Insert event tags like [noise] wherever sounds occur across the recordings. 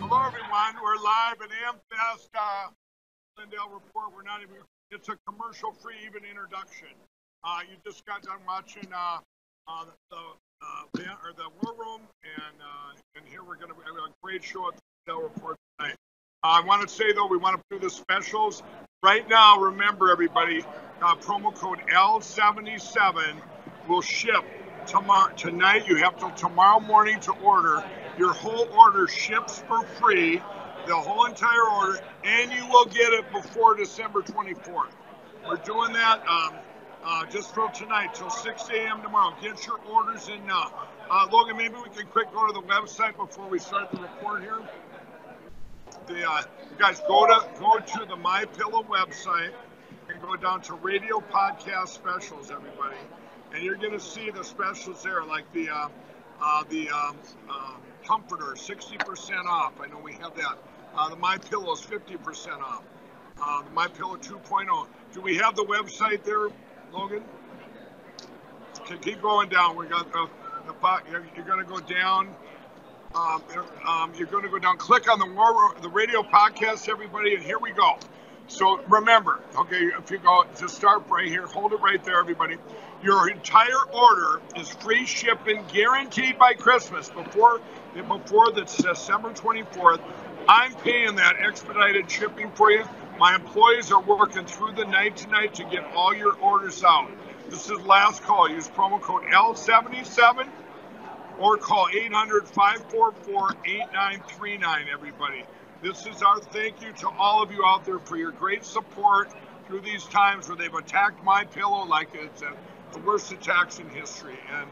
Hello, everyone. We're live at AmFest uh, Report. We're not even, it's a commercial free even introduction. Uh, you just got done watching uh, uh, the, uh, or the War Room, and, uh, and here we're going to have a great show at the Lindell Report tonight. Uh, I want to say, though, we want to do the specials. Right now, remember, everybody, promo code L77 will ship tomorrow tonight. You have till tomorrow morning to order. Your whole order ships for free, the whole entire order, and you will get it before December 24th. We're doing that um, uh, just from tonight till 6 a.m. tomorrow. Get your orders in now. Uh, Logan, maybe we can quick go to the website before we start the report here. The uh, guys go to go to the My Pillow website and go down to Radio Podcast Specials, everybody and you're going to see the specials there, like the uh, uh, the um, uh, comforter, 60% off. I know we have that. Uh, the My Pillow is 50% off. Uh, the My Pillow 2.0. Do we have the website there, Logan? Okay, keep going down. We got the, the you're, you're going to go down. Um, um, you're going to go down. Click on the war, the radio podcast, everybody, and here we go. So remember, okay, if you go just start right here, hold it right there, everybody. Your entire order is free shipping, guaranteed by Christmas before before the December 24th. I'm paying that expedited shipping for you. My employees are working through the night tonight to get all your orders out. This is last call. Use promo code L77 or call 800 544 8939, everybody. This is our thank you to all of you out there for your great support through these times where they've attacked my pillow like it's a, the worst attacks in history. And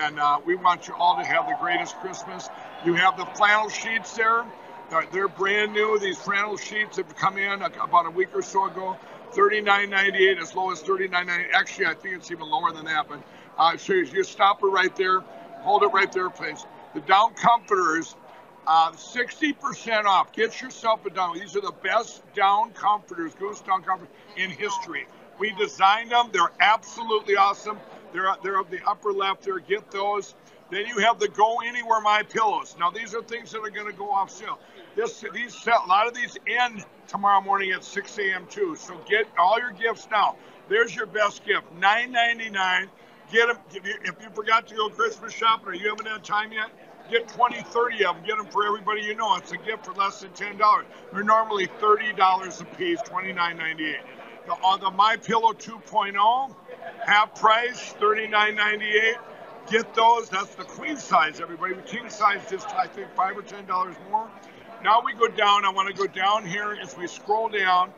and uh, we want you all to have the greatest Christmas. You have the flannel sheets there. They're, they're brand new. These flannel sheets have come in about a week or so ago. $39.98 as low as $39.98. Actually, I think it's even lower than that. But uh, so you stop it right there. Hold it right there, please. The down comforters uh, 60% off. Get yourself a down. These are the best down comforters, goose down comforters in history. We designed them. They're absolutely awesome. They're they're of the upper left there. Get those. Then you have the Go Anywhere My Pillows. Now these are things that are going to go off sale. This these sell, a lot of these end tomorrow morning at 6 a.m. too. So get all your gifts now. There's your best gift. $9.99. Get them if you, if you forgot to go Christmas shopping or you haven't had time yet Get 20, 30 of them. Get them for everybody you know. It's a gift for less than $10. They're normally $30 a piece, $29.98. The, uh, the My Pillow 2.0, half price, $39.98. Get those. That's the queen size, everybody. The king size just, I think, 5 or $10 more. Now we go down. I want to go down here as we scroll down.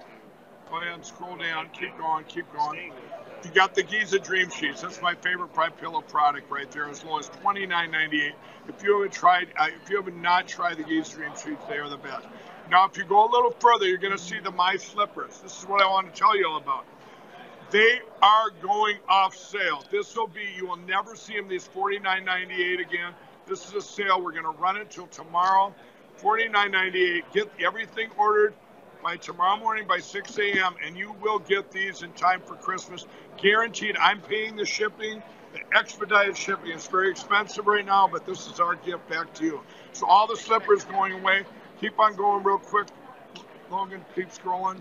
Go ahead and scroll down. Keep going. Keep going. You got the Giza Dream Sheets. That's my favorite Pride Pillow product right there, as low as $29.98. If you haven't tried, uh, if you have not tried the Giza Dream Sheets, they are the best. Now, if you go a little further, you're going to see the My Slippers. This is what I want to tell you all about. They are going off sale. This will be, you will never see them these $49.98 again. This is a sale. We're going to run it till tomorrow. $49.98. Get everything ordered by tomorrow morning by 6 a.m. and you will get these in time for Christmas. Guaranteed. I'm paying the shipping, the expedited shipping. It's very expensive right now, but this is our gift back to you. So all the slippers going away. Keep on going real quick. Logan, keep scrolling.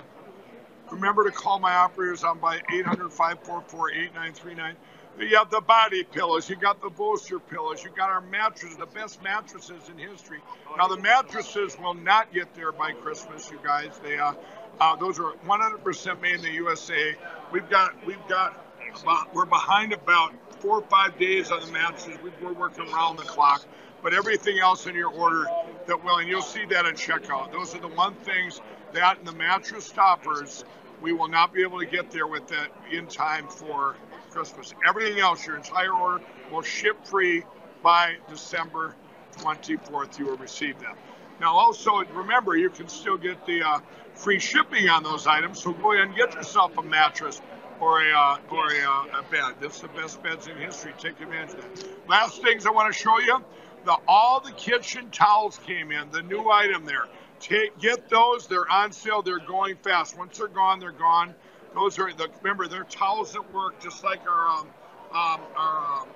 Remember to call my operators on by 800 544 8939. You have the body pillows, you got the bolster pillows, you got our mattresses, the best mattresses in history. Now the mattresses will not get there by Christmas, you guys. They uh, uh those are 100% made in the USA. We've got we've got we're behind about four or five days on the mattresses. We're working around the clock, but everything else in your order that will, and you'll see that in checkout. Those are the one things that and the mattress toppers we will not be able to get there with that in time for Christmas. Everything else, your entire order will ship free by December 24th. You will receive them. Now, also remember, you can still get the uh, free shipping on those items. So go ahead and get yourself a mattress or a uh, or a, uh, a bed. That's the best beds in history. Take advantage of that. Last things I want to show you: the all the kitchen towels came in. The new item there. Take get those. They're on sale. They're going fast. Once they're gone, they're gone. Those are the remember they're towels that work just like our um, um, our um,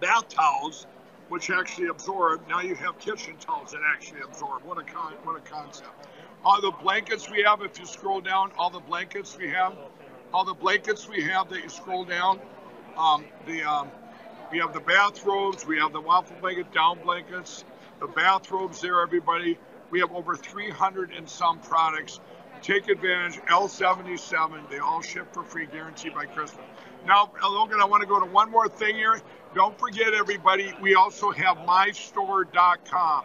bath towels. which actually absorb. Now you have kitchen towels that actually absorb. What a con- what a concept. All the blankets we have, if you scroll down, all the blankets we have, all the blankets we have that you scroll down, um, the um, we have the bathrobes, we have the waffle blanket down blankets, the bathrobes there, everybody. We have over 300 and some products. Take advantage. L77. They all ship for free, guaranteed by Christmas. Now, Logan, I want to go to one more thing here. Don't forget, everybody, we also have mystore.com.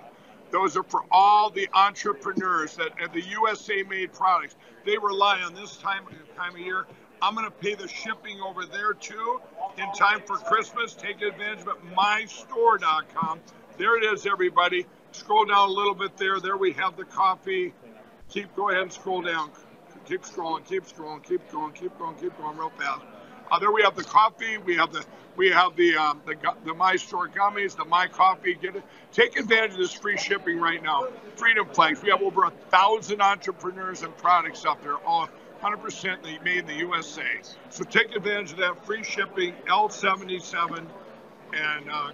Those are for all the entrepreneurs that have the USA made products. They rely on this time, time of year. I'm going to pay the shipping over there too in time for Christmas. Take advantage of it. Mystore.com. There it is, everybody. Scroll down a little bit there. There we have the coffee. Keep go ahead and scroll down. Keep scrolling. Keep scrolling. Keep going. Keep going. Keep going real fast. Uh, there we have the coffee. We have the we have the um, the the My Store gummies, the My Coffee. Get it. Take advantage of this free shipping right now. Freedom Flags. We have over a thousand entrepreneurs and products out there, all 100% made in the USA. So take advantage of that free shipping. L77 and uh,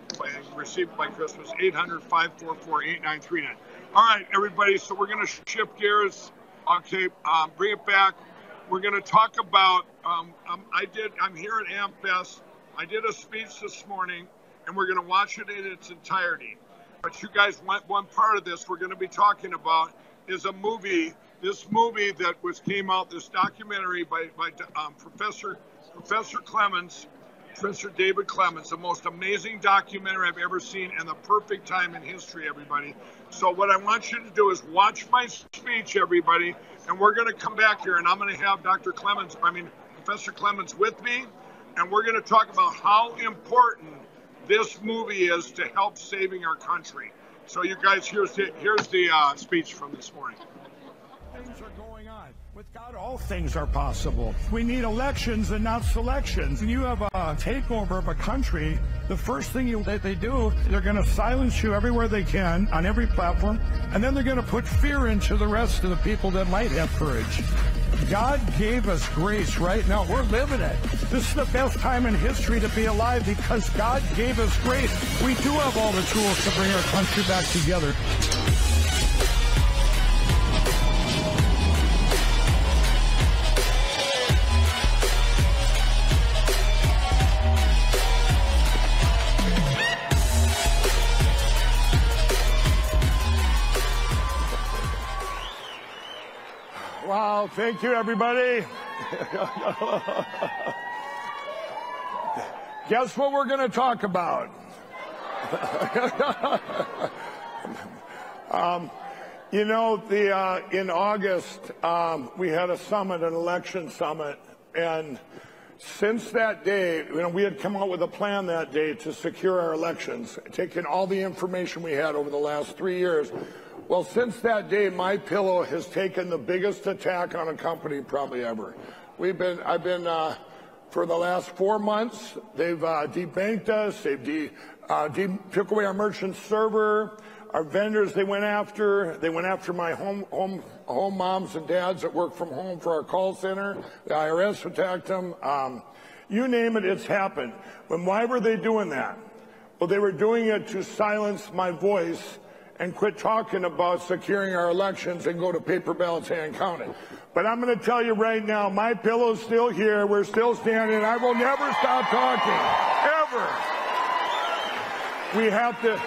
received by Christmas 800 544 8939. All right, everybody. So we're going to shift gears. Okay, um, bring it back. We're going to talk about. Um, um, I did. I'm here at AmFest. I did a speech this morning, and we're going to watch it in its entirety. But you guys one part of this. We're going to be talking about is a movie. This movie that was came out. This documentary by by um, Professor Professor Clements Professor David Clements, the most amazing documentary I've ever seen and the perfect time in history, everybody. So, what I want you to do is watch my speech, everybody, and we're going to come back here and I'm going to have Dr. Clements, I mean, Professor Clements with me, and we're going to talk about how important this movie is to help saving our country. So, you guys, here's the, here's the uh, speech from this morning. Things are going on. With God, all things are possible. We need elections and not selections. When you have a takeover of a country, the first thing you, that they do, they're going to silence you everywhere they can on every platform, and then they're going to put fear into the rest of the people that might have courage. God gave us grace right now. We're living it. This is the best time in history to be alive because God gave us grace. We do have all the tools to bring our country back together. Wow, thank you, everybody. Guess what we're going to talk about? [laughs] um, you know, the, uh, in August, um, we had a summit, an election summit, and since that day, you know, we had come out with a plan that day to secure our elections, taking all the information we had over the last three years, well, since that day, my pillow has taken the biggest attack on a company probably ever. We've been, I've been, uh, for the last four months, they've uh, debanked us. They've de, uh, de- took away our merchant server. Our vendors they went after. They went after my home, home, home moms and dads that work from home for our call center. The IRS attacked them. Um, you name it, it's happened. But why were they doing that? Well, they were doing it to silence my voice and quit talking about securing our elections and go to paper ballots hand counted. But I'm going to tell you right now, my pillow's still here. We're still standing. I will never stop talking, ever. We have to,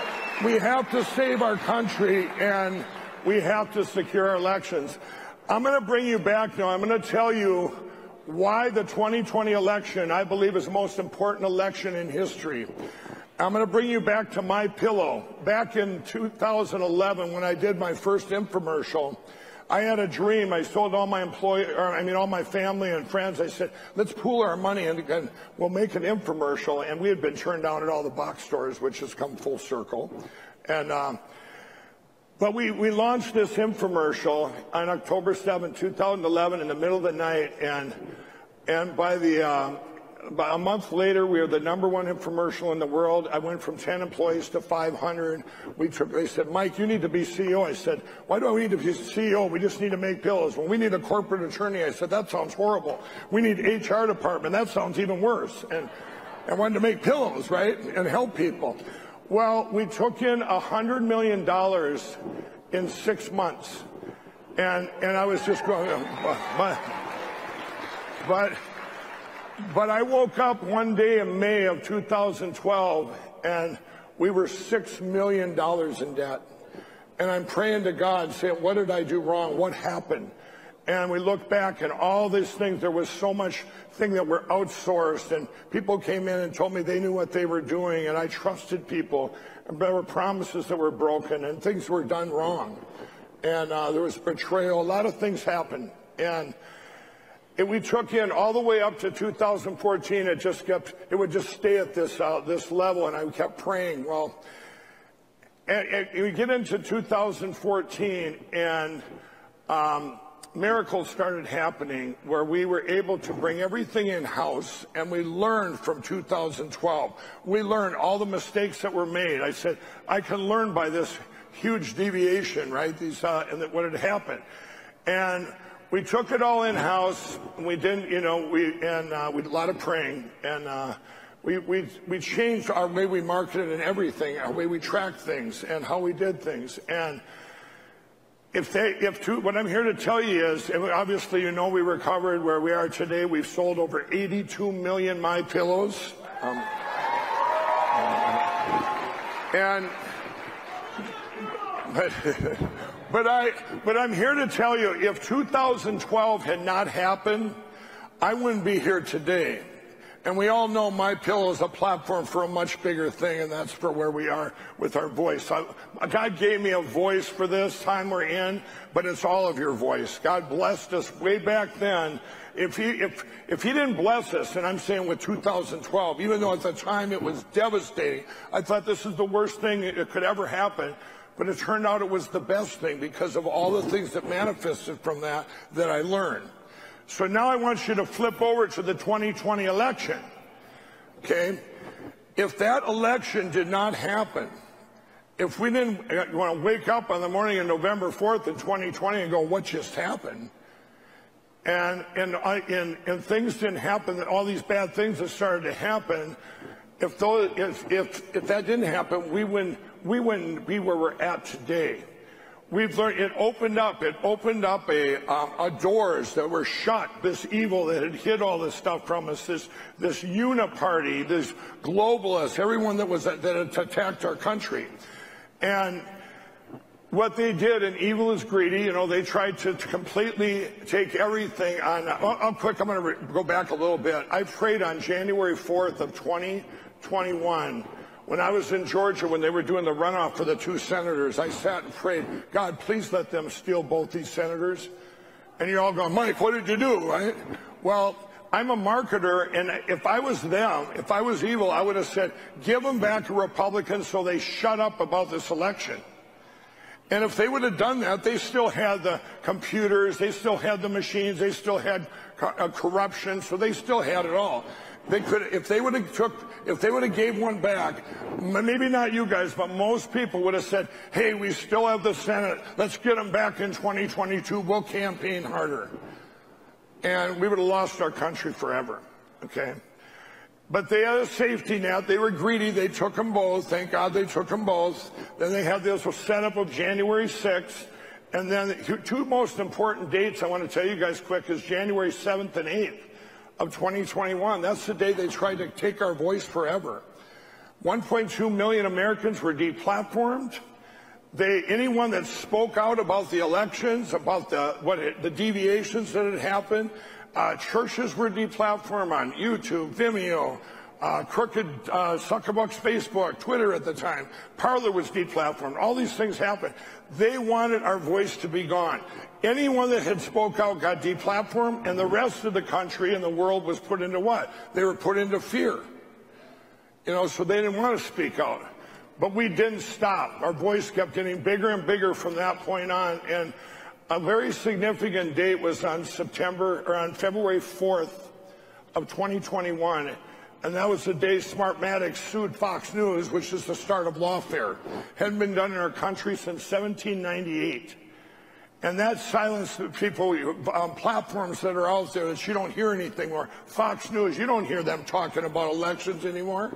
we have to save our country and we have to secure our elections. I'm going to bring you back now. I'm going to tell you why the 2020 election, I believe, is the most important election in history. I'm going to bring you back to my pillow. Back in 2011, when I did my first infomercial, I had a dream. I told all my employee, or I mean, all my family and friends. I said, "Let's pool our money and, and we'll make an infomercial." And we had been turned down at all the box stores, which has come full circle. And uh, but we we launched this infomercial on October 7, 2011, in the middle of the night, and and by the uh, about a month later, we were the number one infomercial in the world. I went from 10 employees to 500. We they said, Mike, you need to be CEO. I said, why do I need to be CEO? We just need to make pillows. Well, we need a corporate attorney. I said, that sounds horrible. We need HR department. That sounds even worse. And I wanted to make pillows, right? And help people. Well, we took in $100 million in six months. And, and I was just going, but, but, but I woke up one day in May of 2012 and we were $6 million in debt. And I'm praying to God saying, what did I do wrong? What happened? And we look back and all these things, there was so much thing that were outsourced and people came in and told me they knew what they were doing and I trusted people. And there were promises that were broken and things were done wrong. And uh, there was betrayal. A lot of things happened. And it, we took in all the way up to 2014. It just kept, it would just stay at this, uh, this level. And I kept praying. Well, and, and we get into 2014 and, um, miracles started happening where we were able to bring everything in house and we learned from 2012. We learned all the mistakes that were made. I said, I can learn by this huge deviation, right? These, uh, and what had happened. And we took it all in house. We didn't, you know, we, and uh, we did a lot of praying and, uh, we, we, we changed our way we marketed and everything, our way we tracked things and how we did things. And if they, if two, what I'm here to tell you is, obviously you know we recovered where we are today. We've sold over 82 million My Pillows. Um, and, but, [laughs] but I, but I'm here to tell you, if 2012 had not happened, I wouldn't be here today. And we all know My Pillow is a platform for a much bigger thing, and that's for where we are with our voice. I, God gave me a voice for this time we're in, but it's all of your voice. God blessed us way back then. If he, if, if he didn't bless us, and I'm saying with 2012, even though at the time it was devastating, I thought this is the worst thing that could ever happen. But it turned out it was the best thing because of all the things that manifested from that that I learned. So now I want you to flip over to the 2020 election. Okay? If that election did not happen, if we didn't uh, want to wake up on the morning of November 4th in 2020 and go, what just happened? And, and, I, and, and things didn't happen, all these bad things that started to happen, if, those, if, if, if that didn't happen, we wouldn't, we wouldn't be where we're at today. We've learned it opened up. It opened up a, um, a doors that were shut. This evil that had hid all this stuff from us. This this uniparty, this globalists, everyone that was that had attacked our country, and what they did, and evil is greedy. You know, they tried to, to completely take everything on. Oh, I'm quick. I'm going to go back a little bit. I prayed on January 4th of 2021 when I was in Georgia, when they were doing the runoff for the two senators, I sat and prayed, God, please let them steal both these senators. And you're all going, Mike, what did you do, right? Well, I'm a marketer, and if I was them, if I was evil, I would have said, give them back to Republicans so they shut up about this election. And if they would have done that, they still had the computers, they still had the machines, they still had uh, corruption, so they still had it all. They could, if they would have took, if they would have gave one back, maybe not you guys, but most people would have said, "Hey, we still have the Senate. Let's get them back in 2022. We'll campaign harder," and we would have lost our country forever. Okay. But they had a safety net. They were greedy. They took them both. Thank God they took them both. Then they had this setup of January 6th. And then the two most important dates I want to tell you guys quick is January 7th and 8th of 2021. That's the day they tried to take our voice forever. 1.2 million Americans were deplatformed. They, anyone that spoke out about the elections, about the, what it, the deviations that had happened, uh, churches were deplatformed on YouTube, Vimeo, uh, crooked uh, Suckerbucks Facebook, Twitter at the time. Parler was deplatformed. All these things happened. They wanted our voice to be gone. Anyone that had spoke out got deplatformed, and the rest of the country and the world was put into what? They were put into fear. You know, so they didn't want to speak out. But we didn't stop. Our voice kept getting bigger and bigger from that point on. And a very significant date was on September or on February 4th of 2021. And that was the day Smartmatic sued Fox News, which is the start of lawfare. Hadn't been done in our country since 1798. And that silenced people on platforms that are out there that you don't hear anything more. Fox News, you don't hear them talking about elections anymore.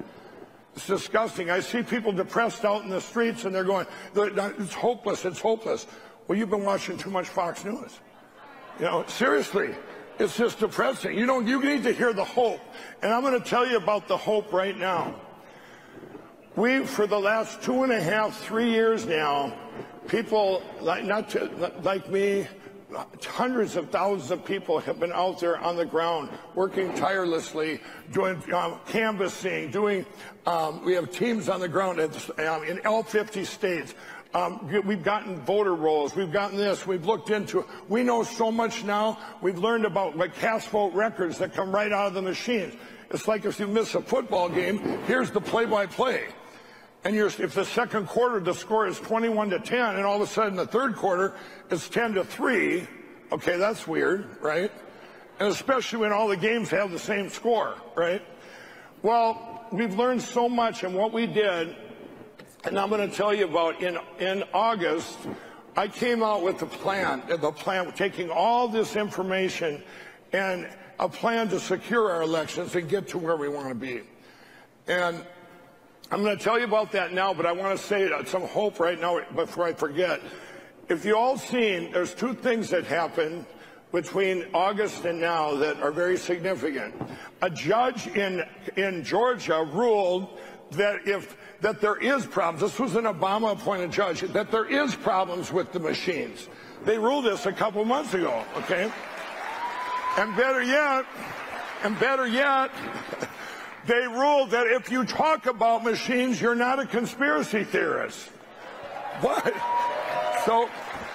It's disgusting. I see people depressed out in the streets and they're going, it's hopeless, it's hopeless. Well, you've been watching too much Fox News. You know, seriously, it's just depressing. You know, you need to hear the hope. And I'm going to tell you about the hope right now. We, for the last two and a half, three years now, people like, not to, like me, hundreds of thousands of people have been out there on the ground working tirelessly, doing um, canvassing, doing. Um, we have teams on the ground um, in all 50 states. Um, we've gotten voter rolls. We've gotten this. We've looked into. It. We know so much now. We've learned about like cast vote records that come right out of the machines. It's like if you miss a football game, here's the play-by-play. And you're if the second quarter the score is 21 to 10, and all of a sudden the third quarter is 10 to 3, okay, that's weird, right? And especially when all the games have the same score, right? Well, we've learned so much, and what we did, and I'm going to tell you about in in August, I came out with a plan, the plan taking all this information and a plan to secure our elections and get to where we want to be. And I'm going to tell you about that now, but I want to say uh, some hope right now before I forget. If you all seen, there's two things that happened between August and now that are very significant. A judge in in Georgia ruled that if that there is problems. This was an Obama appointed judge that there is problems with the machines. They ruled this a couple months ago. Okay, and better yet, and better yet. [laughs] They ruled that if you talk about machines, you're not a conspiracy theorist. What? So,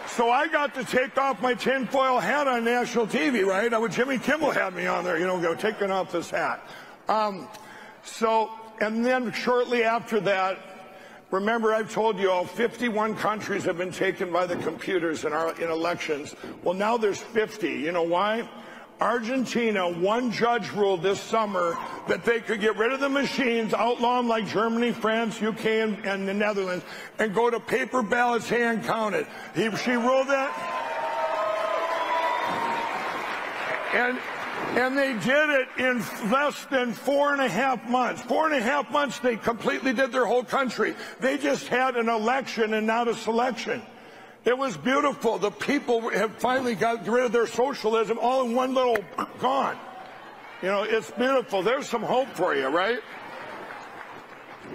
so I got to take off my tinfoil hat on national TV, right? I would, Jimmy Kimmel had me on there, you know, go taking off this hat. Um, so, and then shortly after that, remember I've told you all 51 countries have been taken by the computers in our in elections. Well, now there's 50. You know why? Argentina, one judge ruled this summer that they could get rid of the machines, outlaw them like Germany, France, UK, and, and the Netherlands, and go to paper ballots hand counted. He, she ruled that. And and they did it in less than four and a half months. Four and a half months, they completely did their whole country. They just had an election and not a selection. It was beautiful. The people have finally got rid of their socialism all in one little gone. You know, it's beautiful. There's some hope for you, right?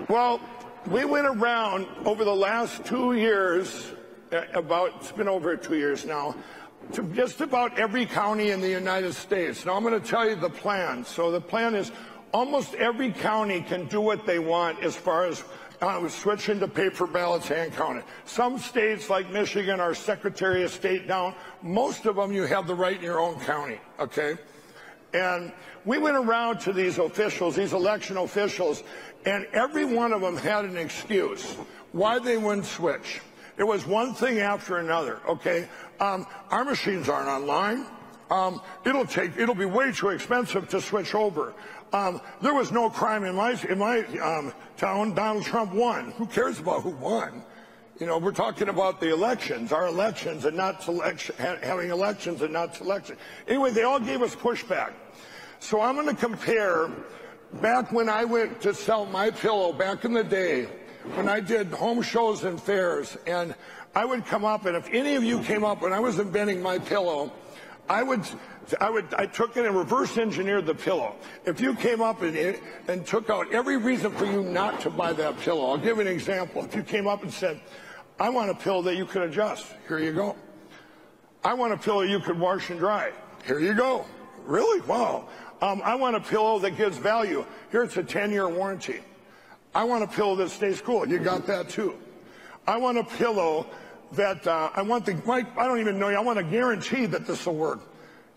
Well, we went around over the last two years, uh, about, it's been over two years now, to just about every county in the United States. Now I'm going to tell you the plan. So the plan is almost every county can do what they want as far as uh, switching to paper ballots hand counted. Some states like Michigan are Secretary of State down. Most of them you have the right in your own county, okay? And we went around to these officials, these election officials, and every one of them had an excuse why they wouldn't switch. It was one thing after another, okay? Um, our machines aren't online. Um, it'll take, it'll be way too expensive to switch over. Um, there was no crime in my, in my um, town. Donald Trump won. Who cares about who won? You know, we're talking about the elections, our elections, and not selection, having elections and not selection. Anyway, they all gave us pushback. So I'm going to compare back when I went to sell my pillow back in the day, when I did home shows and fairs, and I would come up, and if any of you came up when I was inventing my pillow, I would, I would, I took it and reverse engineered the pillow. If you came up and, and took out every reason for you not to buy that pillow, I'll give an example. If you came up and said, I want a pillow that you can adjust, here you go. I want a pillow you can wash and dry, here you go. Really? Wow. Um, I want a pillow that gives value. Here it's a 10-year warranty. I want a pillow that stays cool. You got that too. I want a pillow that uh, I want the, Mike, I don't even know you, I want a guarantee that this will work.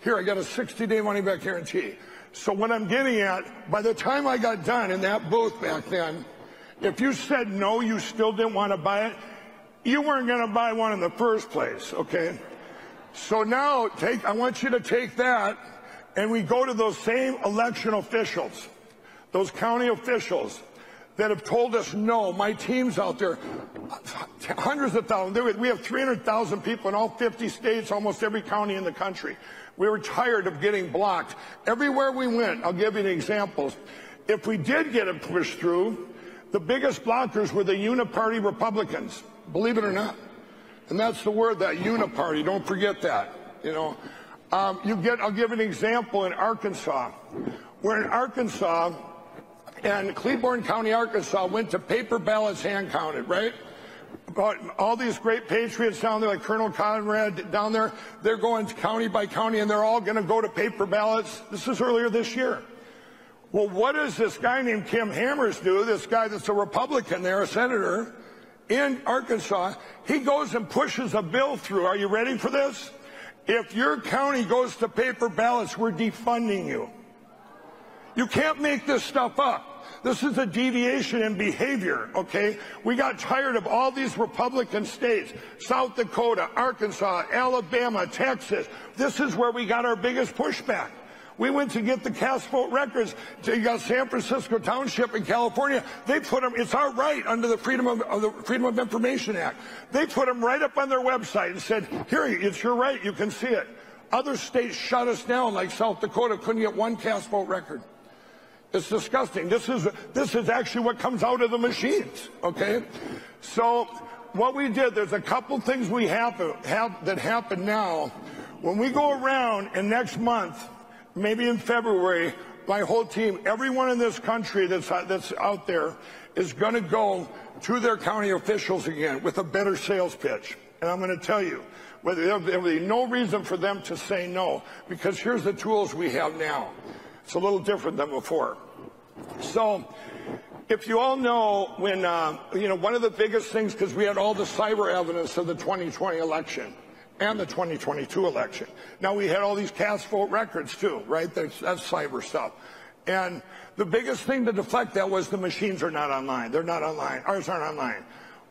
Here, I got a 60 day money back guarantee. So what I'm getting at, by the time I got done in that booth back then, if you said no, you still didn't want to buy it, you weren't going to buy one in the first place, okay? So now take, I want you to take that and we go to those same election officials, those county officials, that have told us no. My team's out there, hundreds of thousands. We have 300,000 people in all 50 states, almost every county in the country. We were tired of getting blocked. Everywhere we went, I'll give you an example. If we did get it pushed through, the biggest blockers were the uniparty Republicans, believe it or not. And that's the word, that uniparty. Don't forget that. You know, um, you get. I'll give an example in Arkansas. We're in Arkansas, and Cleburne County, Arkansas, went to paper ballots hand counted. Right. But all these great patriots down there, like Colonel Conrad down there, they're going county by county, and they're all going to go to paper ballots. This is earlier this year. Well, what does this guy named Kim Hammers do? This guy that's a Republican there, a senator in Arkansas, he goes and pushes a bill through. Are you ready for this? If your county goes to paper ballots, we're defunding you. You can't make this stuff up. This is a deviation in behavior, okay? We got tired of all these Republican states, South Dakota, Arkansas, Alabama, Texas. This is where we got our biggest pushback. We went to get the cast vote records. You uh, got San Francisco Township in California. They put them. It's our right under the Freedom of, of, the Freedom of Information Act. They put them right up on their website and said, "Here, it's your right. You can see it." Other states shut us down, like South Dakota couldn't get one cast vote record. It's disgusting. This is this is actually what comes out of the machines. Okay, so what we did, there's a couple things we have, have that happen now. When we go around and next month maybe in February, my whole team, everyone in this country that's, that's out there is going to go to their county officials again with a better sales pitch. And I'm going to tell you, there will be no reason for them to say no, because here's the tools we have now. It's a little different than before. So, if you all know, when, uh, you know, one of the biggest things, because we had all the cyber evidence of the 2020 election, and the 2022 election. Now we had all these cast vote records too, right? That's, that's cyber stuff. And the biggest thing to deflect that was the machines are not online. They're not online. Ours aren't online.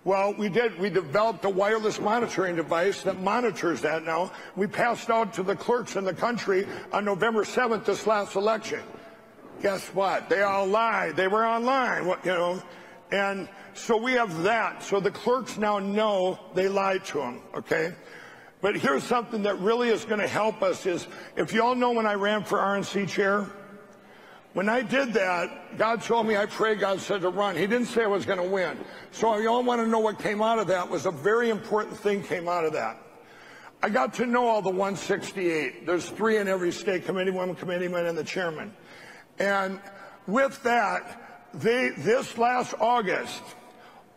Well, we did. We developed a wireless monitoring device that monitors that now. We passed out to the clerks in the country on November 7th, this last election. Guess what? They all lied. They were online, you know. And so we have that. So the clerks now know they lied to them, okay? But here's something that really is going to help us is, if you all know when I ran for RNC chair, when I did that, God told me, I prayed, God said to run. He didn't say I was going to win. So you all want to know what came out of that was a very important thing came out of that. I got to know all the 168. There's three in every state, committeewoman, committeeman, and the chairman. And with that, they, this last August,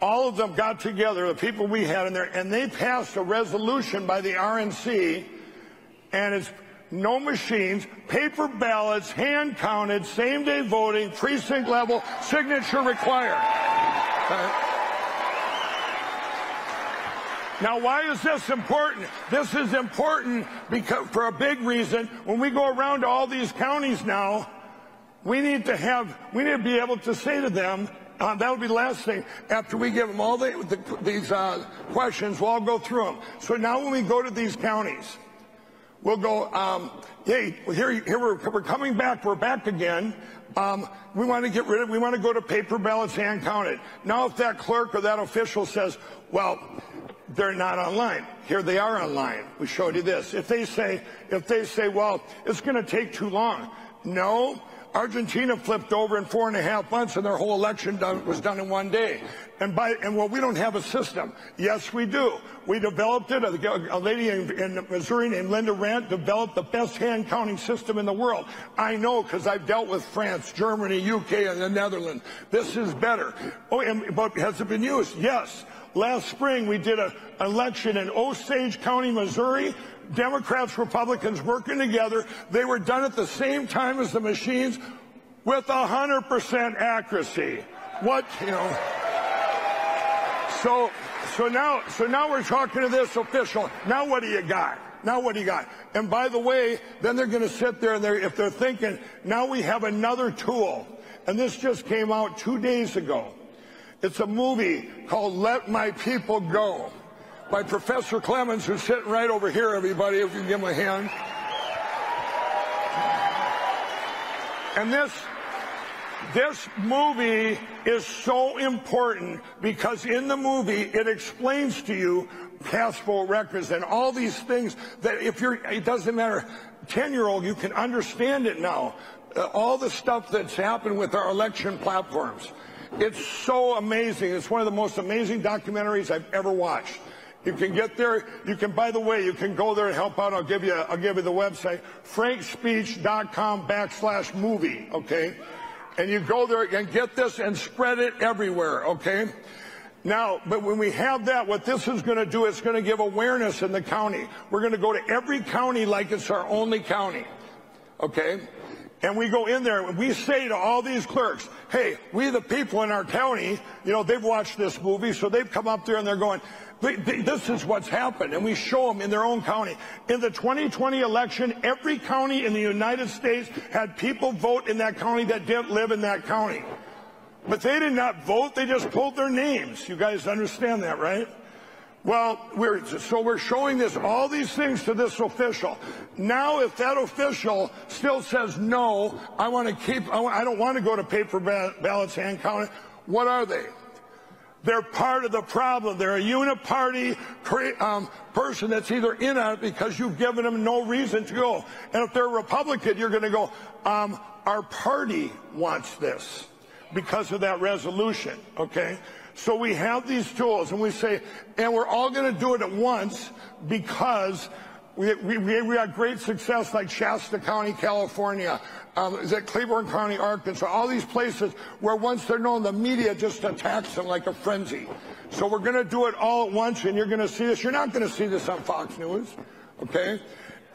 all of them got together, the people we had in there, and they passed a resolution by the RNC, and it's no machines, paper ballots, hand counted, same day voting, precinct level, signature required. Now, why is this important? This is important because for a big reason. When we go around to all these counties now, we need to have, we need to be able to say to them, uh, that would be the last thing. After we give them all the, the, these uh, questions, we'll all go through them. So now when we go to these counties, we'll go, um, hey, here, here we're, we're coming back. We're back again. Um, we want to get rid of, we want to go to paper ballots hand counted. Now if that clerk or that official says, well, they're not online. Here they are online. We showed you this. If they say, if they say, well, it's going to take too long. No, Argentina flipped over in four and a half months, and their whole election done, was done in one day. And by and well, we don't have a system. Yes, we do. We developed it. A, a lady in, in, Missouri named Linda Rant developed the best hand counting system in the world. I know because I've dealt with France, Germany, UK, and the Netherlands. This is better. Oh, and, but has it been used? Yes. Last spring, we did an election in Osage County, Missouri. Democrats, Republicans working together. They were done at the same time as the machines with 100% accuracy. What, you know. So, so now, so now we're talking to this official. Now what do you got? Now what do you got? And by the way, then they're going to sit there and they're, if they're thinking, now we have another tool. And this just came out two days ago. It's a movie called Let My People Go by Professor Clements, who's sitting right over here, everybody, if you can give him a hand. And this, this movie is so important because in the movie it explains to you vote records and all these things that if you're, it doesn't matter, 10 year old, you can understand it now. Uh, all the stuff that's happened with our election platforms. It's so amazing. It's one of the most amazing documentaries I've ever watched. You can get there. You can, by the way, you can go there and help out. I'll give you, I'll give you the website, frankspeech.com backslash movie. Okay. And you go there and get this and spread it everywhere. Okay. Now, but when we have that, what this is going to do, it's going to give awareness in the county. We're going to go to every county like it's our only county. Okay? And we go in there and we say to all these clerks, hey, we the people in our county, you know, they've watched this movie, so they've come up there and they're going, this is what's happened. And we show them in their own county. In the 2020 election, every county in the United States had people vote in that county that didn't live in that county. But they did not vote, they just pulled their names. You guys understand that, right? Well, we're, so we're showing this, all these things to this official. Now, if that official still says, no, I want to keep, I, don't want to go to paper ballots hand counting, what are they? They're part of the problem. They're a uniparty um, person that's either in on it because you've given them no reason to go. And if they're Republican, you're going to go, um, our party wants this because of that resolution, okay? So we have these tools and we say, and we're all going to do it at once because we, we, we had great success like Shasta County, California, um, is that Cleburne County, Arkansas, all these places where once they're known, the media just attacks them like a frenzy. So we're going to do it all at once and you're going to see this. You're not going to see this on Fox News, okay?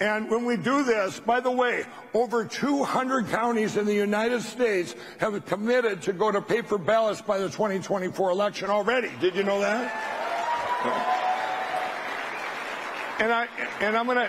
And when we do this, by the way, over 200 counties in the United States have committed to go to paper ballots by the 2024 election already. Did you know that? And I and I'm gonna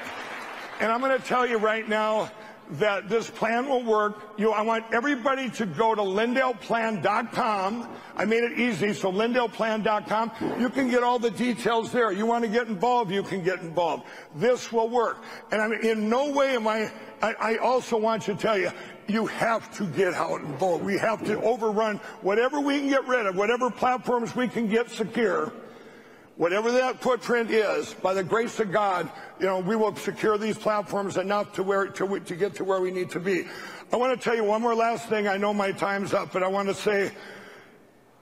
and I'm gonna tell you right now that this plan will work. You, I want everybody to go to LindellPlan.com. I made it easy, so LindellPlan.com. You can get all the details there. You want to get involved, you can get involved. This will work. And I'm in no way am I, I, I also want to tell you, you have to get out and vote. We have to overrun whatever we can get rid of, whatever platforms we can get secure Whatever that footprint is, by the grace of God, you know, we will secure these platforms enough to where to, to get to where we need to be. I want to tell you one more last thing. I know my time's up, but I want to say,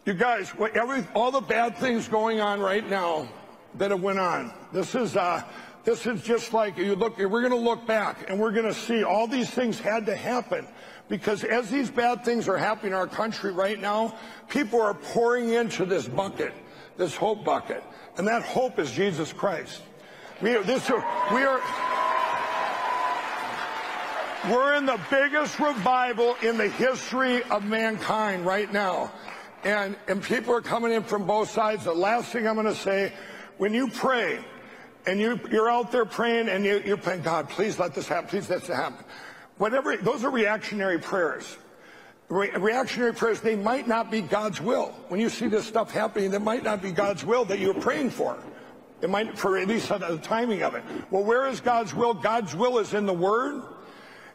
you guys, every, all the bad things going on right now that have went on. This is uh, this is just like you look. We're going to look back and we're going to see all these things had to happen because as these bad things are happening in our country right now, people are pouring into this bucket, this hope bucket. And that hope is Jesus Christ. We are, this, we are, we're in the biggest revival in the history of mankind right now. And, and people are coming in from both sides. The last thing I'm going to say, when you pray and you, you're out there praying and you, you're praying, God, please let this happen, please let this happen. Whatever, those are reactionary prayers re- reactionary prayers, they might not be God's will. When you see this stuff happening, that might not be God's will that you're praying for. It might, for at least the timing of it. Well, where is God's will? God's will is in the Word.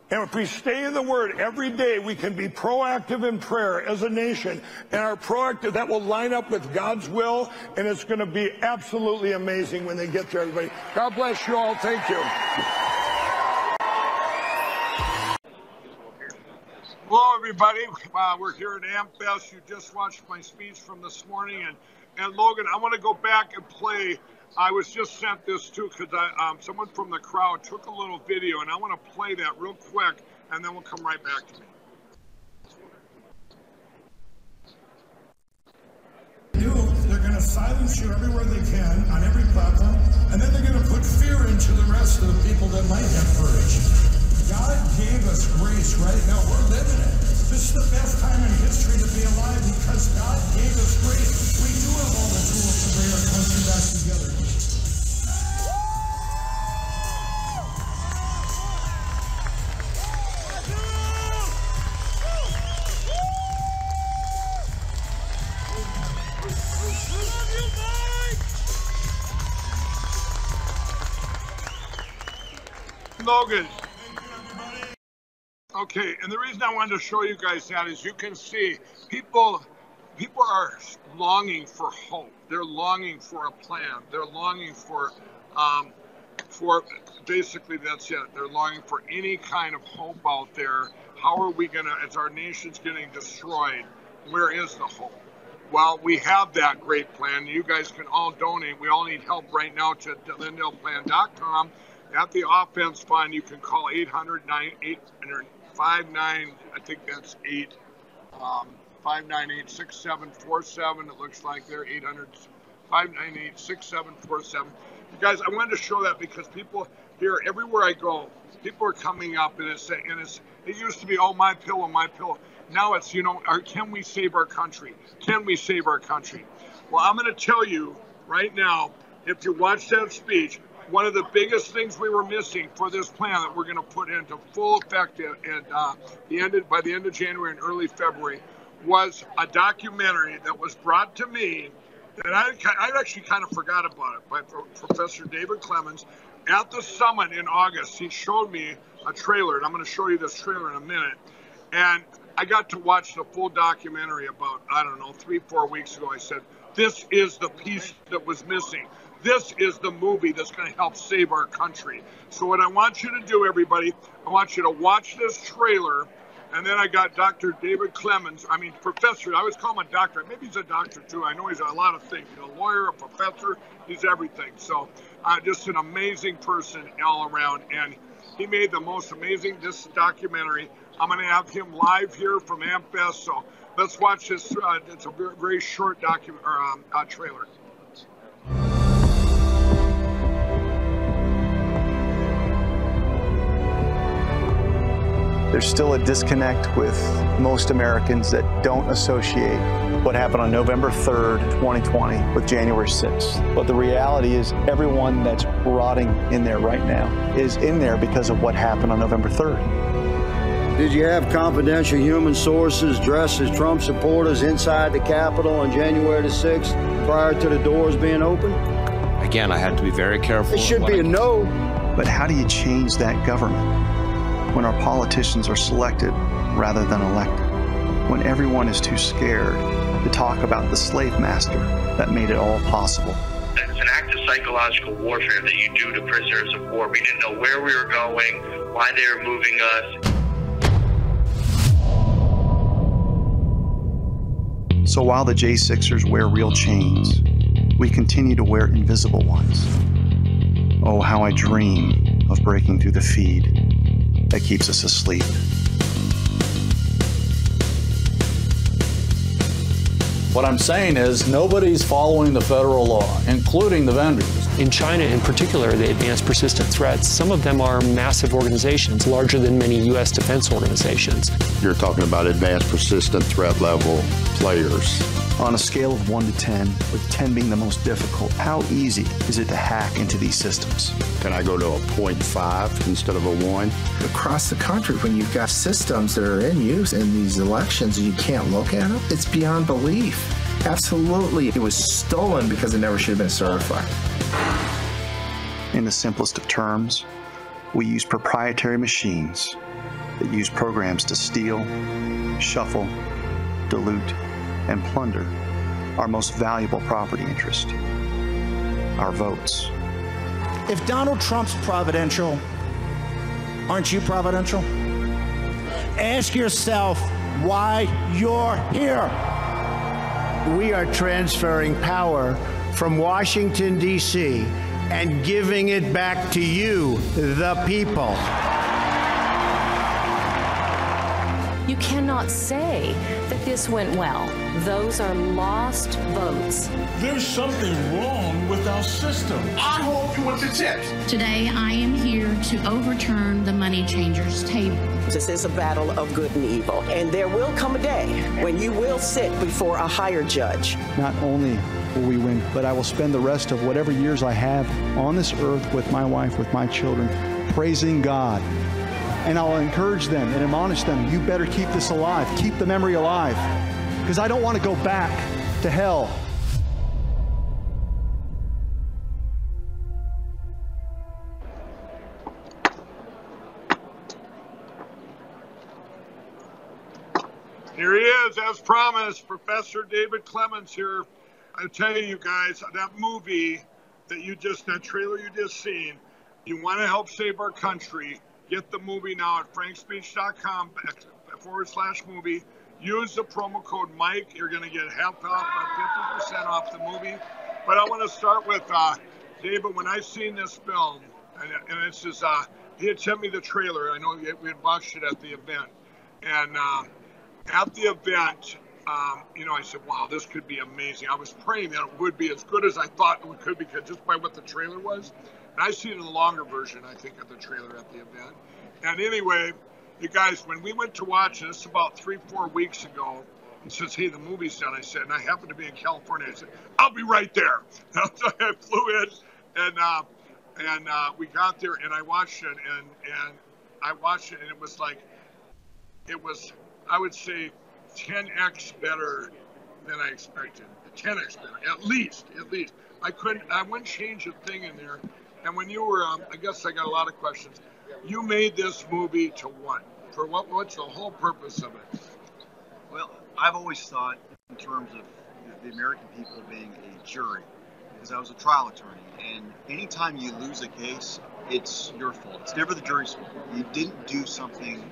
And if we stay in the Word every day, we can be proactive in prayer as a nation. And our proactive, that will line up with God's will. And it's going to be absolutely amazing when they get there, everybody. God bless you all. Thank you. Hello, everybody. Uh, we're here at AmFest. You just watched my speech from this morning, and and Logan, I want to go back and play. I was just sent this too because um, someone from the crowd took a little video, and I want to play that real quick, and then we'll come right back to me. They're going to silence you everywhere they can on every platform, and then they're going to put fear into the rest of the people that might have courage. Grace right now. We're living it. This is the best time in history to be alive because God gave us grace. We do have all the tools to bring our country back together. And the reason I wanted to show you guys that is you can see people people are longing for hope. They're longing for a plan. They're longing for um, for basically that's it. They're longing for any kind of hope out there. How are we gonna, as our nation's getting destroyed, where is the hope? Well, we have that great plan. You guys can all donate. We all need help right now to LindellPlan.com. At the offense fund, you can call 800 859, I think that's 8, um, 598 6747. It looks like they're 800 598 6747. You guys, I wanted to show that because people here, everywhere I go, people are coming up and it's, and it's, it used to be, oh, my pillow, my pillow. Now it's, you know, can we save our country? Can we save our country? Well, I'm going to tell you right now, if you watch that speech, one of the biggest things we were missing for this plan that we're going to put into full effect at, uh, the end of, by the end of January and early February was a documentary that was brought to me that I, I actually kind of forgot about it by Professor David Clements at the summit in August. He showed me a trailer, and I'm going to show you this trailer in a minute. And I got to watch the full documentary about, I don't know, three, four weeks ago. I said, This is the piece that was missing. This is the movie that's going to help save our country. So, what I want you to do, everybody, I want you to watch this trailer. And then I got Dr. David Clements. I mean, professor. I always call him a doctor. Maybe he's a doctor too. I know he's a lot of things. He's a lawyer, a professor. He's everything. So, uh, just an amazing person all around. And he made the most amazing this documentary. I'm going to have him live here from AmFest. So let's watch this. Uh, it's a very, short document or um, uh, trailer. There's still a disconnect with most Americans that don't associate what happened on November 3rd, 2020 with January 6th. But the reality is everyone that's rotting in there right now is in there because of what happened on November 3rd. Did you have confidential human sources dressed as Trump supporters inside the Capitol on January the 6th prior to the doors being open? Again, I had to be very careful. It should be a no. But how do you change that government? When our politicians are selected rather than elected, when everyone is too scared to talk about the slave master that made it all possible. It's an act of psychological warfare that you do to prisoners of war. We didn't know where we were going, why they were moving us. So while the J6ers wear real chains, we continue to wear invisible ones. Oh, how I dream of breaking through the feed that keeps us asleep. What I'm saying is nobody's following the federal law, including the vendors. In China, in particular, the advanced persistent threats, some of them are massive organizations, larger than many U.S. defense organizations. You're talking about advanced persistent threat level players. On a scale of 1 to 10, with 10 being the most difficult, how easy is it to hack into these systems? Can I go to a 0.5 instead of a 1? Across the country, when you've got systems that are in use in these elections and you can't look at them, it's beyond belief. Absolutely. It was stolen because it never should have been certified. In the simplest of terms, we use proprietary machines that use programs to steal, shuffle, dilute, and plunder our most valuable property interest our votes. If Donald Trump's providential, aren't you providential? Ask yourself why you're here. We are transferring power from Washington, D.C., and giving it back to you, the people. You cannot say that this went well. Those are lost votes. There's something wrong with our system. I hold you want the tips. Today, I am here to overturn the money changers table. This is a battle of good and evil, and there will come a day when you will sit before a higher judge. Not only will we win, but I will spend the rest of whatever years I have on this earth with my wife, with my children, praising God and I'll encourage them and admonish them you better keep this alive, keep the memory alive, because I don't want to go back to hell. Here he is, as promised, Professor David Clements here. I tell you guys, that movie that you just, that trailer you just seen, you want to help save our country, Get the movie now at frankspeech.com forward slash movie. use the promo code Mike. You're going to get half off, about 50% off the movie. But I want to start with uh, David. When I seen this film, and, and it's uh, he had sent me the trailer. I know we had watched it at the event. And uh, at the event, um, you know, I said, wow, this could be amazing. I was praying that it would be as good as I thought it could be, because just by what the trailer was. And I seen the longer version, I think, of the trailer at the event. And anyway, you guys, when we went to watch this about three, four weeks ago, he says, hey, the movie's done. I said, and I happened to be in California. I said, I'll be right there. [laughs] so I flew in and uh, and uh, we got there and I watched it and and I watched it and it was like it was I would say 10x better than I expected. 10x better, at least, at least. I couldn't, I wouldn't change a thing in there. And when you were, um, I guess I got a lot of questions. You made this movie to what? For what? What's the whole purpose of it? Well, I've always thought in terms of the American people being a jury, because I was a trial attorney, and anytime you lose a case, it's your fault. It's never the jury's fault. You didn't do something